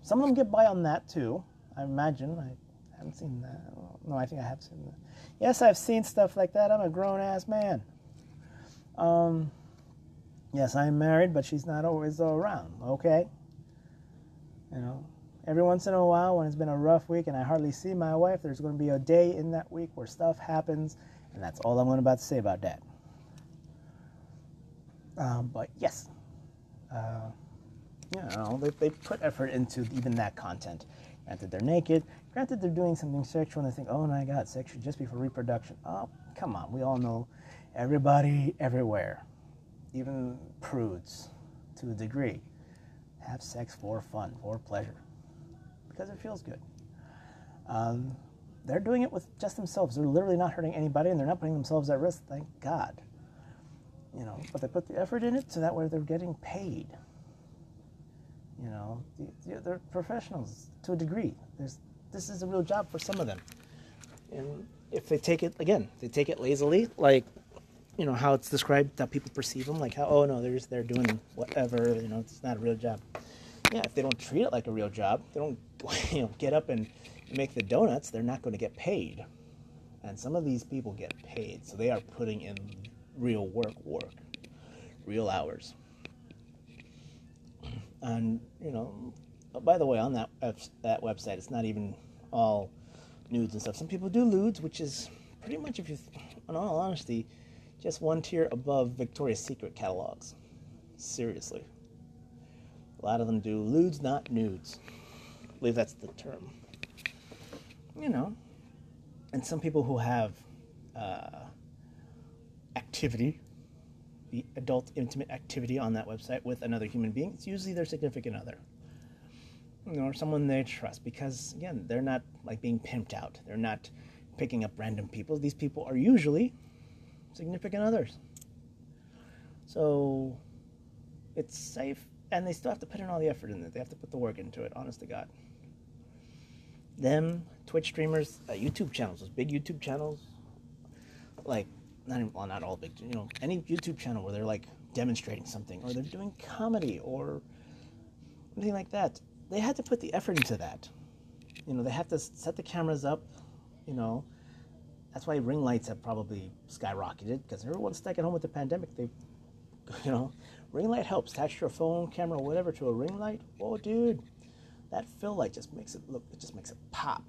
Some of them get by on that too. I imagine. I haven't seen that. No, I think I have seen that. Yes, I've seen stuff like that. I'm a grown ass man. Um, Yes, I'm married, but she's not always around, okay? You know, every once in a while when it's been a rough week and I hardly see my wife, there's going to be a day in that week where stuff happens, and that's all I'm going about to say about that. Um, but yes, uh, you know, they, they put effort into even that content. Granted, they're naked. Granted, they're doing something sexual, and they think, oh my God, sex should just be for reproduction. Oh, come on. We all know everybody everywhere even prudes to a degree, have sex for fun, for pleasure, because it feels good. Um, they're doing it with just themselves. They're literally not hurting anybody, and they're not putting themselves at risk. Thank God. You know, but they put the effort in it so that way they're getting paid. You know, they're professionals to a degree. There's, this is a real job for some of them, and if they take it again, they take it lazily, like you know how it's described how people perceive them like how oh no they're just they're doing whatever you know it's not a real job yeah if they don't treat it like a real job they don't <laughs> you know get up and make the donuts they're not going to get paid and some of these people get paid so they are putting in real work work real hours and you know oh, by the way on that that website it's not even all nudes and stuff some people do lewds which is pretty much if you in all honesty just one tier above Victoria's Secret catalogs. Seriously. A lot of them do lewds, not nudes. I believe that's the term. you know, and some people who have uh, activity, the adult intimate activity on that website with another human being, it's usually their significant other. Or someone they trust because again, they're not like being pimped out. They're not picking up random people. These people are usually significant others. So it's safe and they still have to put in all the effort in it. They have to put the work into it, honest to God. Them, Twitch streamers, uh, YouTube channels, those big YouTube channels, like not even, well, not all big, you know, any YouTube channel where they're like demonstrating something or they're doing comedy or anything like that. They had to put the effort into that. You know, they have to set the cameras up. You know, that's why ring lights have probably skyrocketed because everyone's stuck at home with the pandemic. They, you know, ring light helps. Attach your phone camera whatever to a ring light. Oh, dude, that fill light just makes it look. It just makes it pop.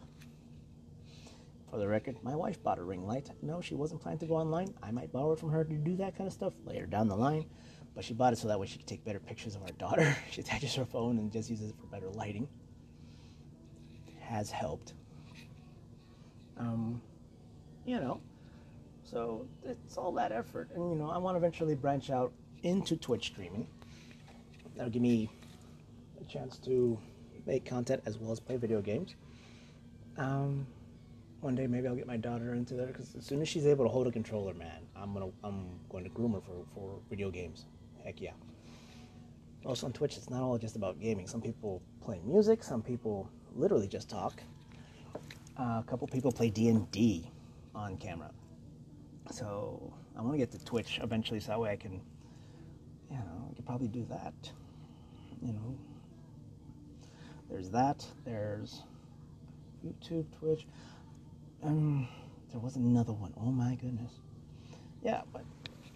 For the record, my wife bought a ring light. No, she wasn't planning to go online. I might borrow it from her to do that kind of stuff later down the line. But she bought it so that way she could take better pictures of our daughter. <laughs> she attaches her phone and just uses it for better lighting. Has helped. Um, you know, so it's all that effort. And, you know, I want to eventually branch out into Twitch streaming. That'll give me a chance to make content as well as play video games. Um, one day maybe I'll get my daughter into there because as soon as she's able to hold a controller, man, I'm gonna I'm going to groom her for, for video games. Heck yeah. Also on Twitch, it's not all just about gaming. Some people play music. Some people literally just talk. Uh, a couple people play D and D on camera. So I want to get to Twitch eventually, so that way I can, you know, I could probably do that. You know, there's that. There's YouTube, Twitch. Um, there was another one. Oh my goodness. Yeah, but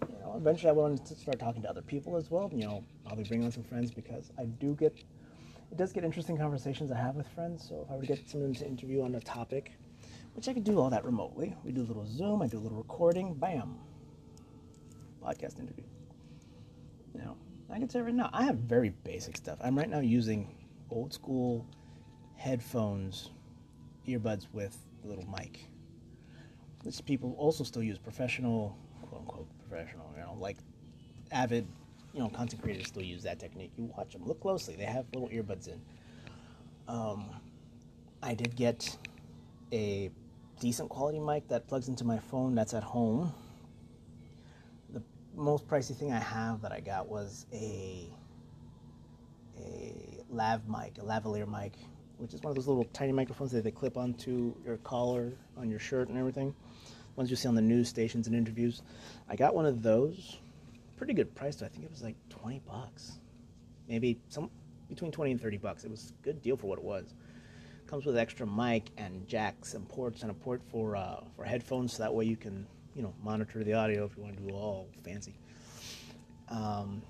you know, eventually I want to start talking to other people as well. You know, I'll be bringing on some friends because I do get, it does get interesting conversations I have with friends. So if I were to get someone to interview on a topic, which I could do all that remotely, we do a little Zoom, I do a little recording, bam, podcast interview. Know, I can say right now, I have very basic stuff. I'm right now using old school headphones, earbuds with a little mic. Which people also still use professional, quote unquote professional, you know, like avid, you know, content creators still use that technique. You watch them, look closely. They have little earbuds in. Um, I did get a decent quality mic that plugs into my phone that's at home. Most pricey thing I have that I got was a a lav mic, a lavalier mic, which is one of those little tiny microphones that they clip onto your collar on your shirt and everything. Ones you see on the news stations and interviews. I got one of those. Pretty good price. I think it was like 20 bucks. Maybe some between 20 and 30 bucks. It was a good deal for what it was. Comes with extra mic and jacks and ports and a port for uh, for headphones, so that way you can you know monitor the audio if you want to do all fancy. Um,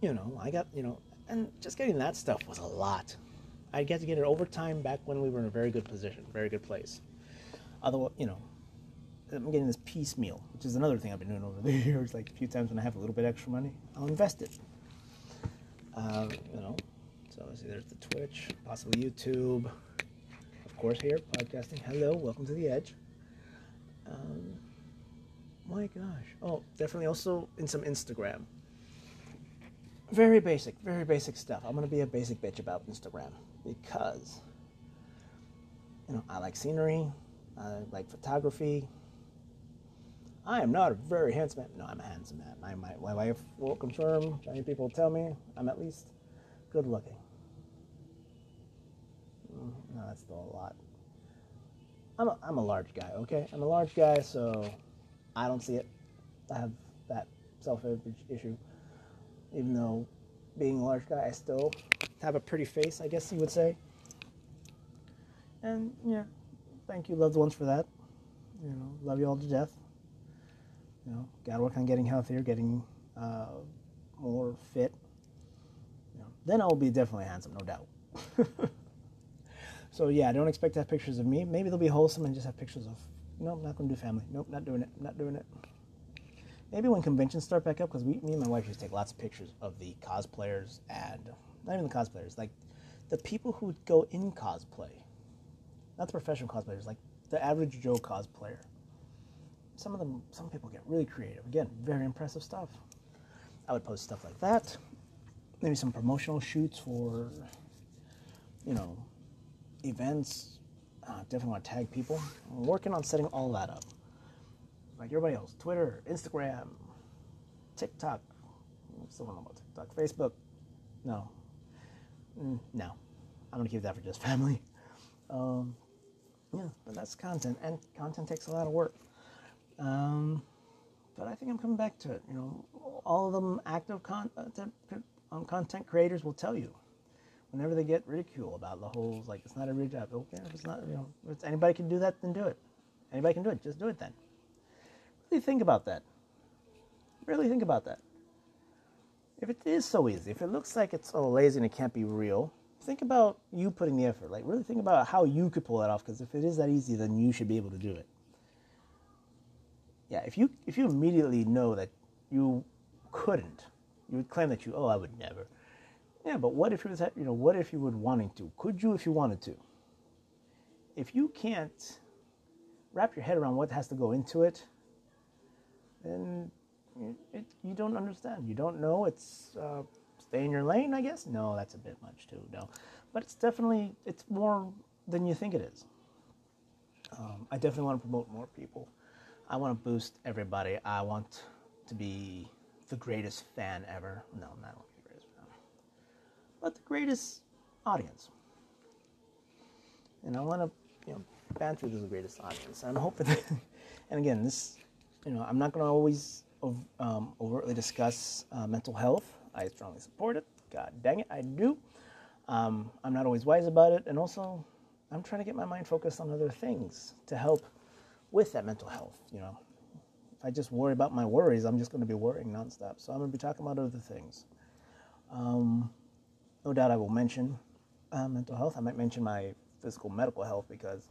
you know, I got you know, and just getting that stuff was a lot. I get to get it over time back when we were in a very good position, very good place. Otherwise, you know, I'm getting this piecemeal, which is another thing I've been doing over the <laughs> years. Like a few times when I have a little bit extra money, I'll invest it. Uh, you know, so see, there's the Twitch, possibly YouTube, of course here podcasting. Hello, welcome to the Edge. Um, my gosh, oh, definitely also in some Instagram. Very basic, very basic stuff. I'm gonna be a basic bitch about Instagram because you know I like scenery, I like photography. I am not a very handsome man. No, I'm a handsome man. My, my, my wife will confirm. Many people tell me I'm at least good looking. Mm, no, that's still a lot. I'm a, I'm a large guy, okay? I'm a large guy, so I don't see it. I have that self-image issue. Even though being a large guy, I still have a pretty face, I guess you would say. And yeah, thank you, loved ones, for that. You know, love you all to death. You know, gotta work on getting healthier, getting uh, more fit. You know, then I'll be definitely handsome, no doubt. <laughs> so yeah, don't expect to have pictures of me. Maybe they'll be wholesome and just have pictures of. Nope, not gonna do family. Nope, not doing it. Not doing it. Maybe when conventions start back up, because me and my wife used to take lots of pictures of the cosplayers and not even the cosplayers, like the people who go in cosplay not the professional cosplayers, like the average Joe cosplayer. Some of them, some people get really creative. Again, very impressive stuff. I would post stuff like that. Maybe some promotional shoots for, you know, events. Uh, definitely want to tag people. I'm working on setting all that up. Like everybody else, Twitter, Instagram, TikTok. Still don't know about TikTok. Facebook. No. Mm, no. I'm gonna keep that for just <laughs> family. Um, yeah, but that's content, and content takes a lot of work. Um, but I think I'm coming back to it. You know, all of them active content um, content creators will tell you whenever they get ridicule about the whole like it's not a real job. Okay, if it's not, you know, if anybody can do that, then do it. Anybody can do it, just do it then. Really think about that. Really think about that. If it is so easy, if it looks like it's so lazy and it can't be real, think about you putting the effort. Like really think about how you could pull that off. Because if it is that easy, then you should be able to do it. Yeah, if you if you immediately know that you couldn't, you would claim that you oh I would never. Yeah, but what if you was you know what if you would wanting to? Could you if you wanted to? If you can't wrap your head around what has to go into it, then it, you don't understand. You don't know. It's uh, stay in your lane, I guess. No, that's a bit much too. No, but it's definitely it's more than you think it is. Um, I definitely want to promote more people. I want to boost everybody. I want to be the greatest fan ever. No, not but the greatest audience. And I want to, you know, ban through the greatest audience. I'm hoping, that, <laughs> and again, this, you know, I'm not going to always um, overtly discuss uh, mental health. I strongly support it. God dang it, I do. Um, I'm not always wise about it, and also, I'm trying to get my mind focused on other things to help with that mental health. You know, if I just worry about my worries, I'm just going to be worrying nonstop. So I'm going to be talking about other things. Um, no doubt, I will mention uh, mental health. I might mention my physical medical health because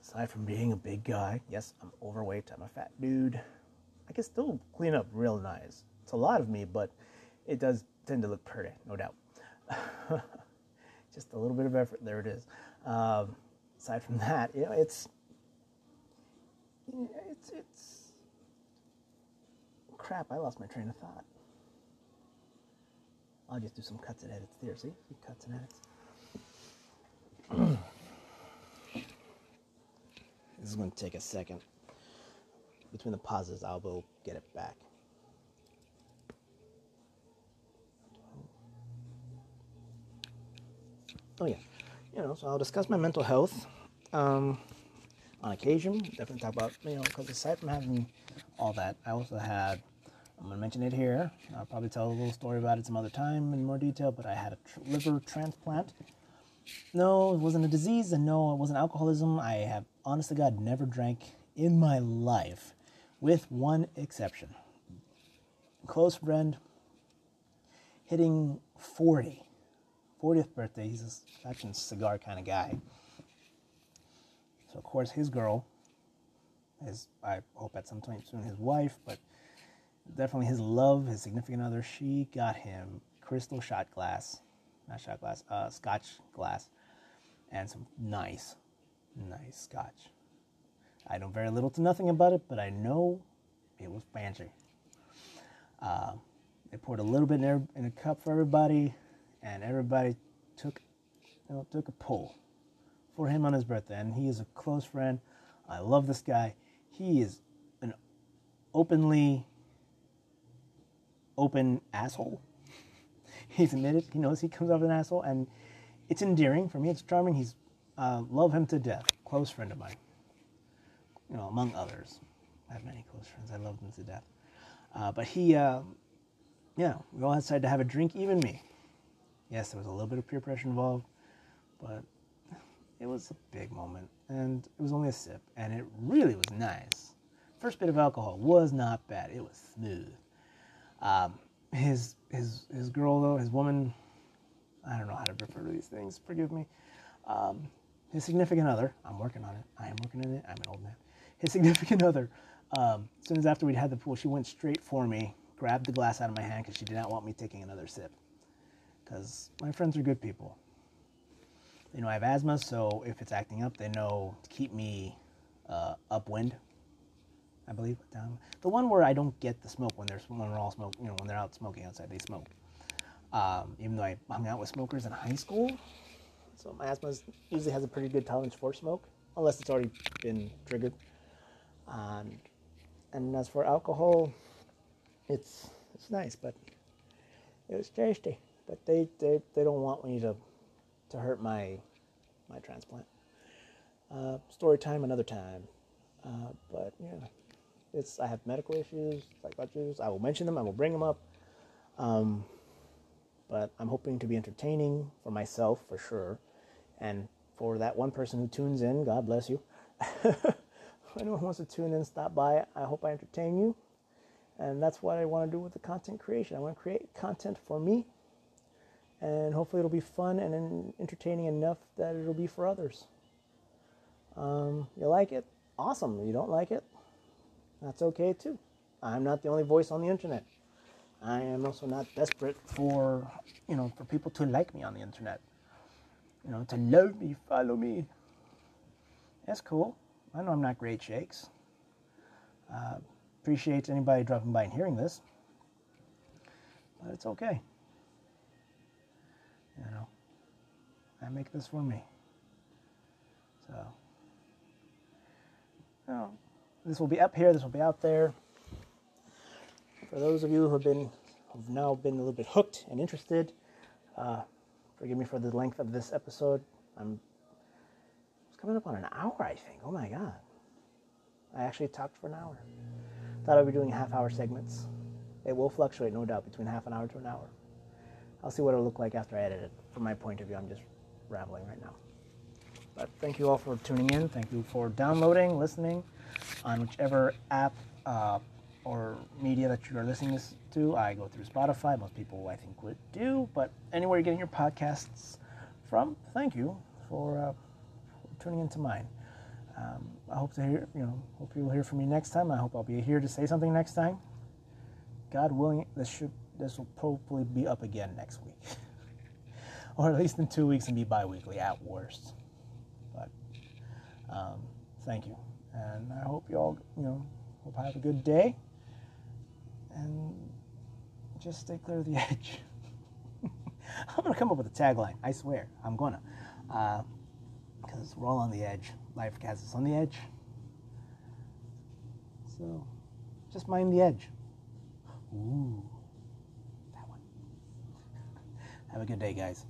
aside from being a big guy, yes, I'm overweight. I'm a fat dude. I can still clean up real nice. It's a lot of me, but it does tend to look pretty, no doubt. <laughs> Just a little bit of effort. There it is. Um, aside from that, you know, it's it's it's crap. I lost my train of thought. I'll just do some cuts and edits there. See, see cuts and edits. <clears throat> this is going to take a second between the pauses, I will go get it back. Oh yeah, you know, so I'll discuss my mental health um, on occasion. Definitely talk about you know because aside from having all that, I also had. I'm gonna mention it here. I'll probably tell a little story about it some other time in more detail. But I had a tr- liver transplant. No, it wasn't a disease, and no, it wasn't alcoholism. I have, honest to God, never drank in my life with one exception. Close friend hitting 40. 40th birthday. He's a fashion cigar kind of guy. So, of course, his girl, his, I hope at some point soon his wife, but definitely his love, his significant other, she got him crystal shot glass, not shot glass, uh, scotch glass, and some nice, nice scotch. I know very little to nothing about it, but I know it was fancy. Uh, they poured a little bit in, every, in, a cup for everybody, and everybody took you know, took a pull for him on his birthday. And he is a close friend. I love this guy. He is an openly open asshole. <laughs> He's admitted. He knows he comes off as an asshole, and it's endearing for me. It's charming. He's uh, love him to death. Close friend of mine you know, among others. I have many close friends. I love them to death. Uh, but he, uh, yeah, we all decided to have a drink, even me. Yes, there was a little bit of peer pressure involved, but it was a big moment. And it was only a sip, and it really was nice. First bit of alcohol was not bad. It was smooth. Um, his his his girl though, his woman, I don't know how to refer to these things. Forgive me. Um, his significant other. I'm working on it. I am working on it. I'm an old man his <laughs> significant other, um, as soon as after we'd had the pool, she went straight for me, grabbed the glass out of my hand because she did not want me taking another sip. Because my friends are good people. They know I have asthma, so if it's acting up, they know to keep me uh, upwind. I believe down the one where I don't get the smoke when they're when we're all smoke. You know, when they're out smoking outside, they smoke. Um, even though I hung out with smokers in high school, so my asthma usually has a pretty good tolerance for smoke, unless it's already been triggered. Um, and as for alcohol, it's it's nice, but it was tasty. But they, they, they don't want me to to hurt my my transplant. Uh, story time another time. Uh, but yeah, it's I have medical issues, like issues. I will mention them. I will bring them up. Um, but I'm hoping to be entertaining for myself for sure, and for that one person who tunes in. God bless you. <laughs> Anyone wants to tune in, stop by. I hope I entertain you, and that's what I want to do with the content creation. I want to create content for me and hopefully it'll be fun and entertaining enough that it'll be for others. Um, you like it? Awesome. You don't like it? That's okay too. I'm not the only voice on the internet. I am also not desperate for, you know, for people to like me on the internet. You know, to love me, follow me. That's cool. I know I'm not great shakes. Uh, appreciate anybody dropping by and hearing this. But it's okay. You know, I make this for me. So, you know, this will be up here, this will be out there. For those of you who have been, who've now been a little bit hooked and interested, uh, forgive me for the length of this episode. I'm it's coming up on an hour, I think. Oh my god. I actually talked for an hour. Thought I'd be doing half hour segments. It will fluctuate, no doubt, between half an hour to an hour. I'll see what it'll look like after I edit it. From my point of view, I'm just rambling right now. But thank you all for tuning in. Thank you for downloading, listening on whichever app uh, or media that you are listening this to. I go through Spotify. Most people, I think, would do. But anywhere you're getting your podcasts from, thank you for, uh, for tuning into mine. Um, I hope to hear, you know, hope you'll hear from me next time. I hope I'll be here to say something next time. God willing, this should this will probably be up again next week. <laughs> or at least in two weeks and be bi weekly at worst. But um, thank you. And I hope you all, you know, hope I have a good day. And just stay clear of the <laughs> edge. I'm to come up with a tagline. I swear. I'm to. Because uh, we're all on the edge. Life has us on the edge. So just mind the edge. Ooh. That one. <laughs> Have a good day, guys.